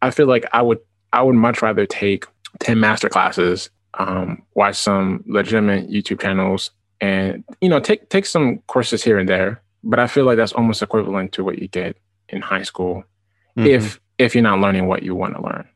I feel like I would I would much rather take 10 master classes, um, watch some legitimate YouTube channels and you know take take some courses here and there. But I feel like that's almost equivalent to what you get in high school mm-hmm. if if you're not learning what you want to learn.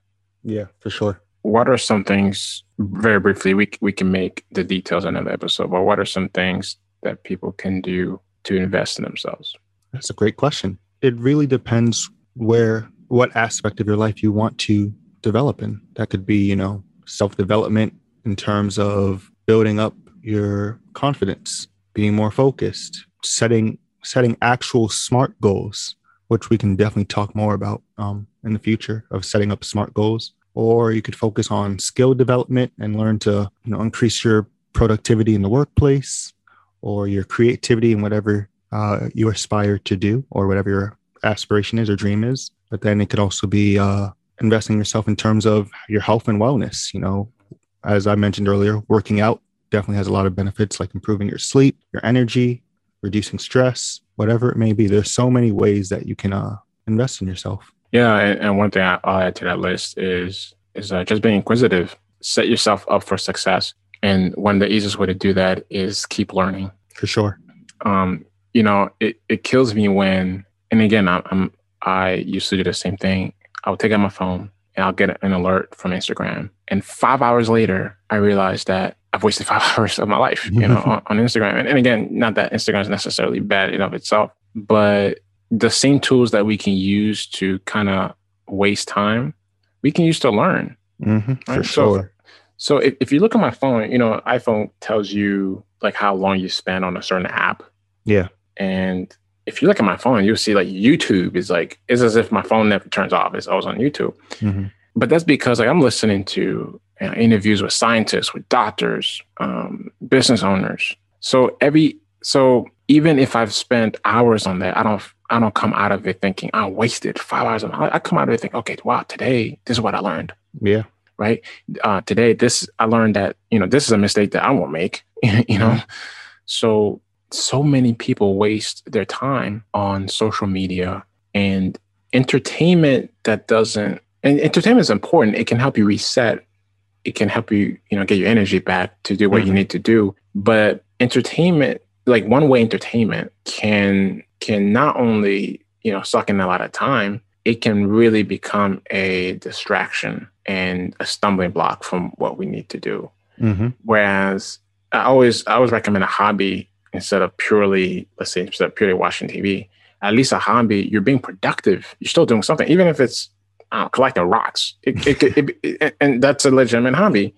Yeah, for sure. What are some things very briefly we we can make the details another episode, but what are some things that people can do to invest in themselves? That's a great question. It really depends where what aspect of your life you want to develop in. That could be, you know, self development in terms of building up your confidence, being more focused, setting setting actual smart goals, which we can definitely talk more about um, in the future of setting up smart goals. Or you could focus on skill development and learn to you know increase your productivity in the workplace or your creativity in whatever uh, you aspire to do or whatever your aspiration is or dream is. But then it could also be uh, investing yourself in terms of your health and wellness. You know, as I mentioned earlier, working out definitely has a lot of benefits like improving your sleep, your energy, reducing stress, whatever it may be. There's so many ways that you can uh, invest in yourself. Yeah, and, one thing I, will add to that list is is uh, just being inquisitive. Set yourself up for success, and one of the easiest way to do that is keep learning. For sure. Um, you know, it, it kills me when, and again, I'm, I'm I used to do the same thing. I would take out my phone and I'll get an alert from Instagram, and five hours later, I realized that I've wasted five hours of my life, you know, on, on, Instagram. And, and, again, not that Instagram is necessarily bad in of itself, but the same tools that we can use to kind of waste time, we can use to learn. Mm-hmm, right? For sure. So, so if, if you look at my phone, you know, iPhone tells you like how long you spend on a certain app. Yeah. And if you look at my phone, you'll see like YouTube is like, it's as if my phone never turns off. It's always on YouTube. Mm-hmm. But that's because like I'm listening to interviews with scientists, with doctors, um, business owners. So every so even if I've spent hours on that, I don't I don't come out of it thinking I wasted five hours. Of, I come out of it thinking, okay, wow, today this is what I learned. Yeah. Right. Uh, today, this I learned that you know this is a mistake that I won't make. you know, mm-hmm. so so many people waste their time on social media and entertainment that doesn't. And entertainment is important. It can help you reset it can help you, you know, get your energy back to do what mm-hmm. you need to do. But entertainment, like one way entertainment can can not only, you know, suck in a lot of time, it can really become a distraction and a stumbling block from what we need to do. Mm-hmm. Whereas I always I always recommend a hobby instead of purely, let's say, instead of purely watching TV. At least a hobby, you're being productive. You're still doing something, even if it's uh, collecting rocks. It, it, it, and that's a legitimate hobby.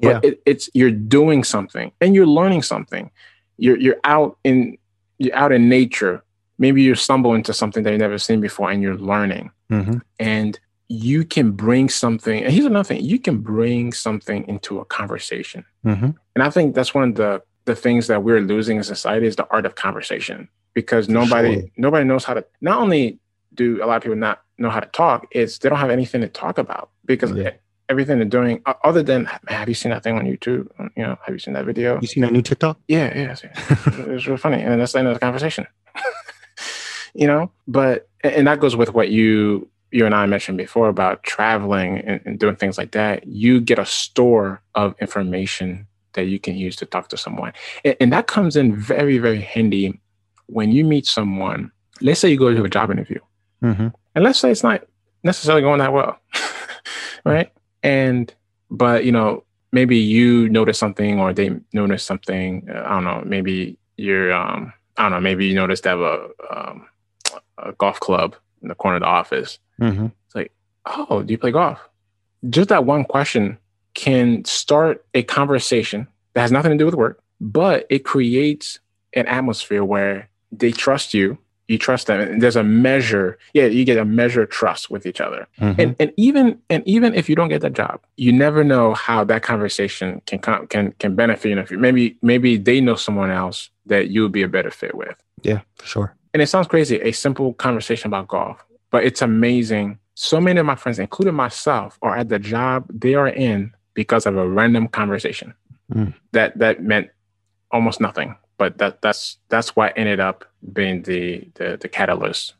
But yeah. it's you're doing something and you're learning something. You're you're out in you're out in nature. Maybe you stumble into something that you've never seen before, and you're learning. Mm-hmm. And you can bring something. And here's another thing: you can bring something into a conversation. Mm-hmm. And I think that's one of the the things that we're losing in society is the art of conversation because nobody sure. nobody knows how to. Not only do a lot of people not know how to talk is they don't have anything to talk about because yeah. everything they're doing other than have you seen that thing on youtube? You know have you seen that video? You seen that new tiktok? Yeah yeah it's really funny. And that's the end of the conversation. You know? But and that goes with what you you and i mentioned before about traveling and, and doing things like that. You get a store of information that you can use to talk to someone. And, and that comes in very very handy when you meet someone. Let's say you go to a job interview Mm-hmm. And let's say it's not necessarily going that well, right? And but you know maybe you notice something or they notice something. I don't know. Maybe you're um I don't know. Maybe you notice they have a um, a golf club in the corner of the office. Mm-hmm. It's like, oh, do you play golf? Just that one question can start a conversation that has nothing to do with work, but it creates an atmosphere where they trust you you trust them and there's a measure yeah you get a measure of trust with each other. Mm-hmm. and and even and even if you don't get that job you never know how that conversation can come can can benefit you know maybe maybe they know someone else that you would be a better fit with. Yeah for sure. And it sounds crazy a simple conversation about golf but it's amazing. So many of my friends including myself are at the job they are in because of a random conversation. Mm. that that meant almost nothing but that that's that's what ended up being the the, the catalyst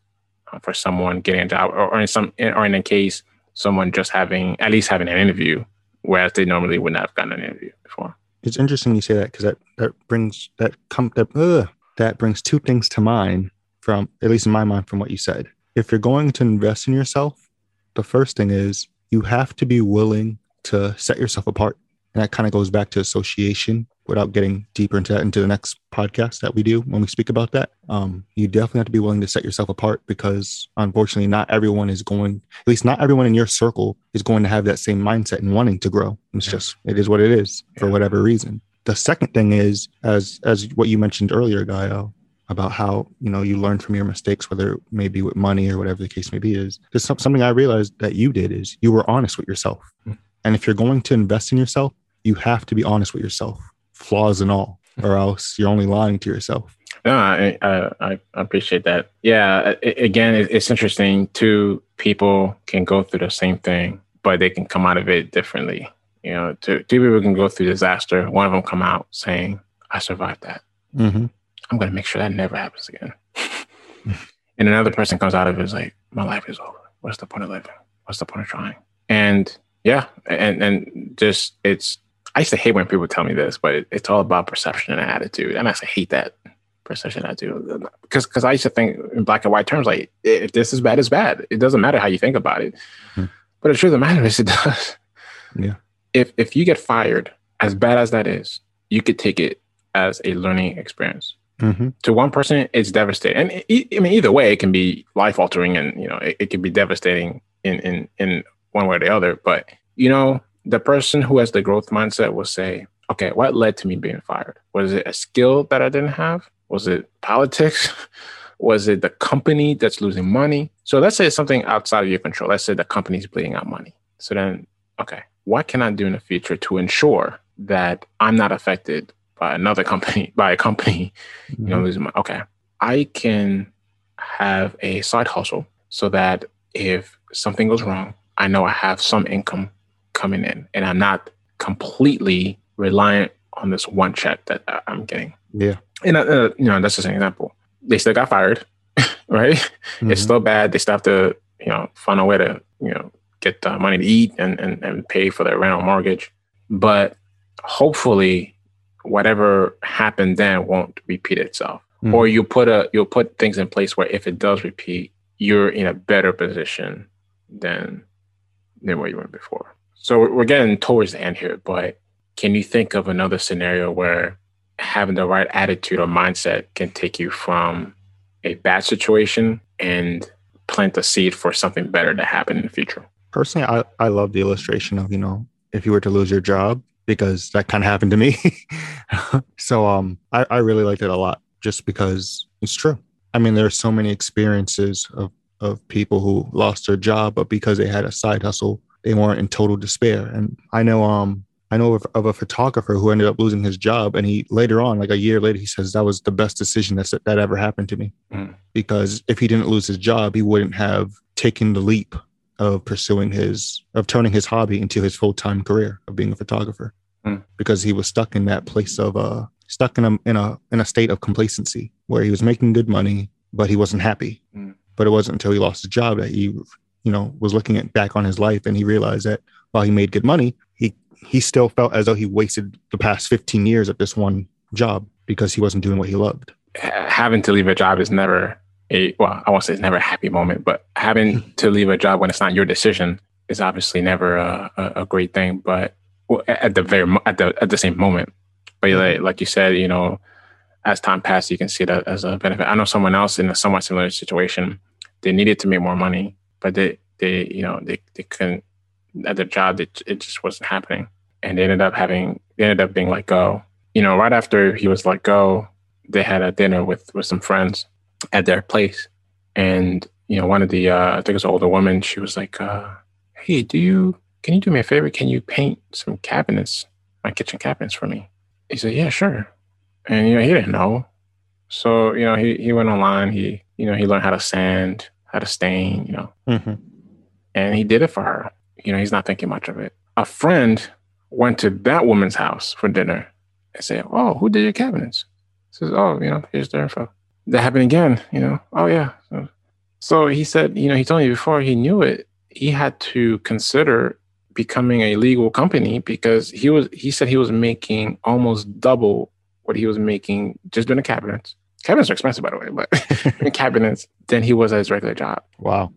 uh, for someone getting job, or, or in some or in a case, someone just having at least having an interview, whereas they normally wouldn't have gotten an interview before. It's interesting you say that because that that brings that come that that brings two things to mind from at least in my mind from what you said. If you're going to invest in yourself, the first thing is you have to be willing to set yourself apart. And that kind of goes back to association without getting deeper into that into the next podcast that we do when we speak about that um, you definitely have to be willing to set yourself apart because unfortunately not everyone is going at least not everyone in your circle is going to have that same mindset and wanting to grow it's yeah. just it is what it is for whatever reason the second thing is as as what you mentioned earlier, Gaio, about how you know you learn from your mistakes, whether maybe with money or whatever the case may be. Is there's something I realized that you did is you were honest with yourself, mm. and if you're going to invest in yourself, you have to be honest with yourself, flaws and all, or else you're only lying to yourself. No, I, I, I appreciate that. Yeah, it, again, it, it's interesting. Two people can go through the same thing, but they can come out of it differently. You know, two, two people can go through disaster. One of them come out saying, "I survived that. Mm-hmm. I'm going to make sure that never happens again." and another person comes out of it is like, "My life is over. What's the point of living? What's the point of trying?" And yeah, and and just it's. I used to hate when people tell me this, but it, it's all about perception and attitude, and I used to hate that perception attitude because because I used to think in black and white terms like if this is bad, it's bad. It doesn't matter how you think about it. Mm-hmm. But the truth of the matter is, it does. Yeah if if you get fired, as bad as that is, you could take it as a learning experience. Mm-hmm. To one person, it's devastating, and I mean, either way, it can be life altering, and you know, it, it can be devastating in in in one way or the other. But you know, the person who has the growth mindset will say, "Okay, what led to me being fired? Was it a skill that I didn't have? Was it politics?" Was it the company that's losing money? So let's say it's something outside of your control. Let's say the company's bleeding out money. So then, okay, what can I do in the future to ensure that I'm not affected by another company, by a company, mm-hmm. you know, mm-hmm. losing my, okay, I can have a side hustle so that if something goes wrong, I know I have some income coming in and I'm not completely reliant on this one check that I'm getting. Yeah. And, uh, you know, that's just an example. They still got fired, right? Mm-hmm. It's still bad. They still have to, you know, find a way to, you know, get uh, money to eat and, and, and pay for their rental mortgage. But hopefully, whatever happened then won't repeat itself. Mm. Or you put a you'll put things in place where if it does repeat, you're in a better position than than where you were before. So we're getting towards the end here, but can you think of another scenario where having the right attitude or mindset can take you from a bad situation and plant a seed for something better to happen in the future? personally, I, I love the illustration of, you know, if you were to lose your job, because that kind of happened to me. so um, I, I really liked it a lot just because it's true. I mean, there are so many experiences of, of people who lost their job, but because they had a side hustle, they weren't in total despair. And I know um I know of, of, a photographer who ended up losing his job, and he later on, like a year later, he says that was the best decision that that ever happened to me. Mm. Because if he didn't lose his job, he wouldn't have taken the leap of pursuing his of turning his hobby into his full-time career of being a photographer mm. because he was stuck in that place of uh stuck in a in a in a state of complacency where he was making good money but he wasn't happy mm. but it wasn't until he lost his job that he you know was looking at back on his life and he realized that while he made good money he he still felt as though he wasted the past 15 years at this one job because he wasn't doing what he loved having to leave a job is never a well, I won't say it's never a happy moment, but having hmm. to leave a job when it's not your decision is obviously never a, a, a great thing. But at the very at the at the same moment, but like, like you said, you know, as time passes, you can see that as a benefit. I know someone else in a somewhat similar situation. They needed to make more money, but they they you know they they couldn't at their job. It it just wasn't happening, and they ended up having they ended up being let go. You know, right after he was let go, they had a dinner with with some friends at their place. And, you know, one of the, uh, I think it was an older woman, she was like, uh, hey, do you, can you do me a favor? Can you paint some cabinets, my kitchen cabinets for me? He said, yeah, sure. And, you know, he didn't know. So, you know, he, he went online, he, you know, he learned how to sand, how to stain, you know, mm-hmm. and he did it for her. You know, he's not thinking much of it. A friend went to that woman's house for dinner and said, oh, who did your cabinets? He says, oh, you know, here's their info that happened again, you know, oh yeah. So, so he said, you know, he told me before he knew it, he had to consider becoming a legal company because he was he said he was making almost double what he was making just doing the cabinets. Cabinets are expensive, by the way, but cabinets than he was at his regular job. Wow.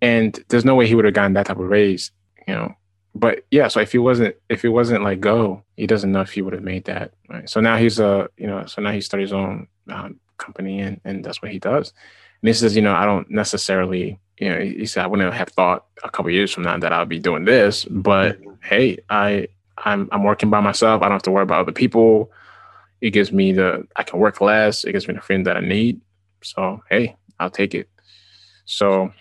And there's no way he would have gotten that type of raise, you know. But yeah, so if he wasn't if he wasn't like go, he doesn't know if he would have made that. Right. So now he's a you know, so now he started his own um, company and, and that's what he does. And he says, you know, I don't necessarily, you know, he said, I wouldn't have thought a couple years from now that I'll be doing this, but hey, I I'm I'm working by myself. I don't have to worry about other people. It gives me the I can work less. It gives me the freedom that I need. So hey, I'll take it. So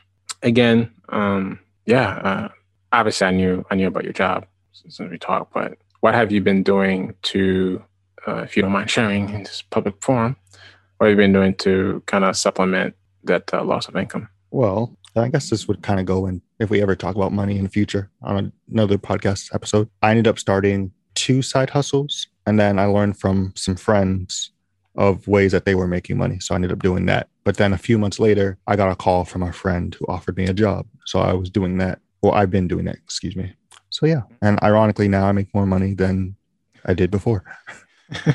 again, um, yeah, uh, obviously I knew I knew about your job since we talked, but what have you been doing to, uh, if you don't mind sharing in this public forum, what have you been doing to kind of supplement that uh, loss of income? Well, I guess this would kind of go in if we ever talk about money in the future on another podcast episode. I ended up starting two side hustles, and then I learned from some friends of ways that they were making money. So I ended up doing that. But then a few months later, I got a call from a friend who offered me a job. So I was doing that. Well, I've been doing that, excuse me. So yeah. And ironically, now I make more money than I did before.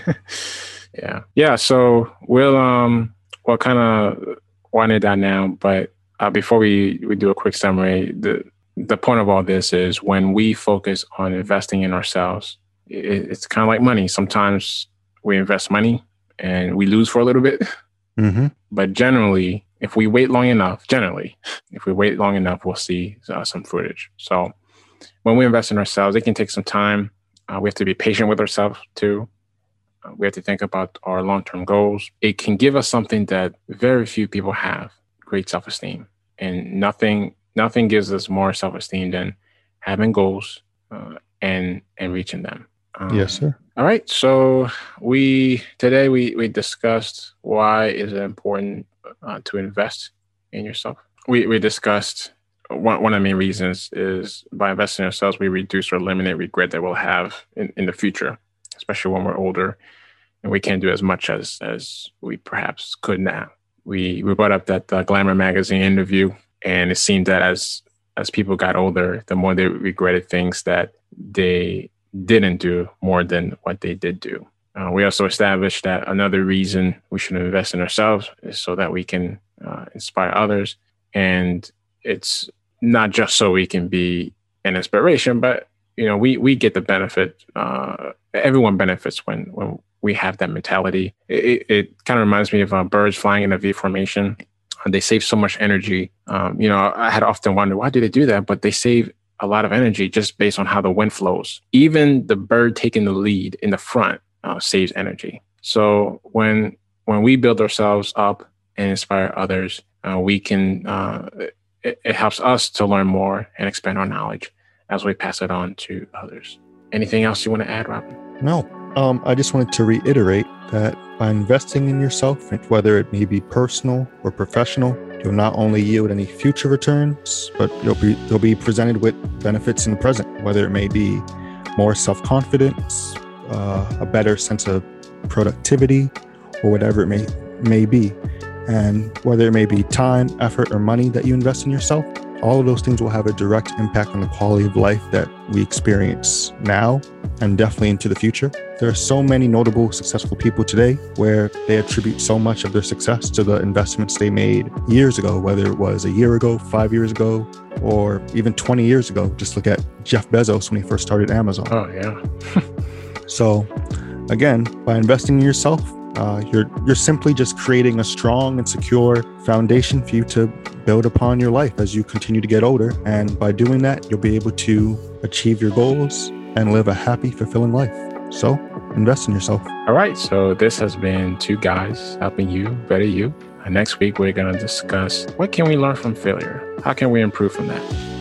yeah. Yeah. So we'll, um, we'll kind of wind it down now. But uh, before we, we do a quick summary, the, the point of all this is when we focus on investing in ourselves, it, it's kind of like money. Sometimes we invest money and we lose for a little bit. Mm-hmm. But generally, if we wait long enough, generally, if we wait long enough, we'll see uh, some footage. So when we invest in ourselves, it can take some time. Uh, we have to be patient with ourselves too. Uh, we have to think about our long term goals. It can give us something that very few people have great self esteem. And nothing, nothing gives us more self esteem than having goals uh, and, and reaching them. Um, yes, sir. All right. So we today we we discussed why is it important uh, to invest in yourself. We we discussed one one of the main reasons is by investing in ourselves we reduce or eliminate regret that we'll have in, in the future, especially when we're older and we can't do as much as as we perhaps could now. We we brought up that uh, Glamour magazine interview, and it seemed that as as people got older, the more they regretted things that they didn't do more than what they did do. Uh, we also established that another reason we should invest in ourselves is so that we can uh, inspire others. And it's not just so we can be an inspiration, but you know, we we get the benefit. Uh, everyone benefits when when we have that mentality. It, it, kind of reminds me of uh, birds flying in a V formation. They save so much energy. Um, you know, I had often wondered why do they do that, but they save a lot of energy just based on how the wind flows. Even the bird taking the lead in the front uh, saves energy. So when when we build ourselves up and inspire others, uh, we can. Uh, it, it helps us to learn more and expand our knowledge as we pass it on to others. Anything else you want to add, Robin? No. Um, I just wanted to reiterate that by investing in yourself, whether it may be personal or professional, You'll not only yield any future returns, but you'll be you'll be presented with benefits in the present, whether it may be more self-confidence, uh, a better sense of productivity, or whatever it may may be. And whether it may be time, effort, or money that you invest in yourself, all of those things will have a direct impact on the quality of life that we experience now and definitely into the future. There are so many notable successful people today where they attribute so much of their success to the investments they made years ago, whether it was a year ago, five years ago, or even 20 years ago. Just look at Jeff Bezos when he first started Amazon. Oh, yeah. so, again, by investing in yourself, uh, you're you're simply just creating a strong and secure foundation for you to build upon your life as you continue to get older. And by doing that, you'll be able to achieve your goals and live a happy, fulfilling life. So invest in yourself. All right. So this has been two guys helping you better you. And next week we're to discuss what can we learn from failure? How can we improve from that?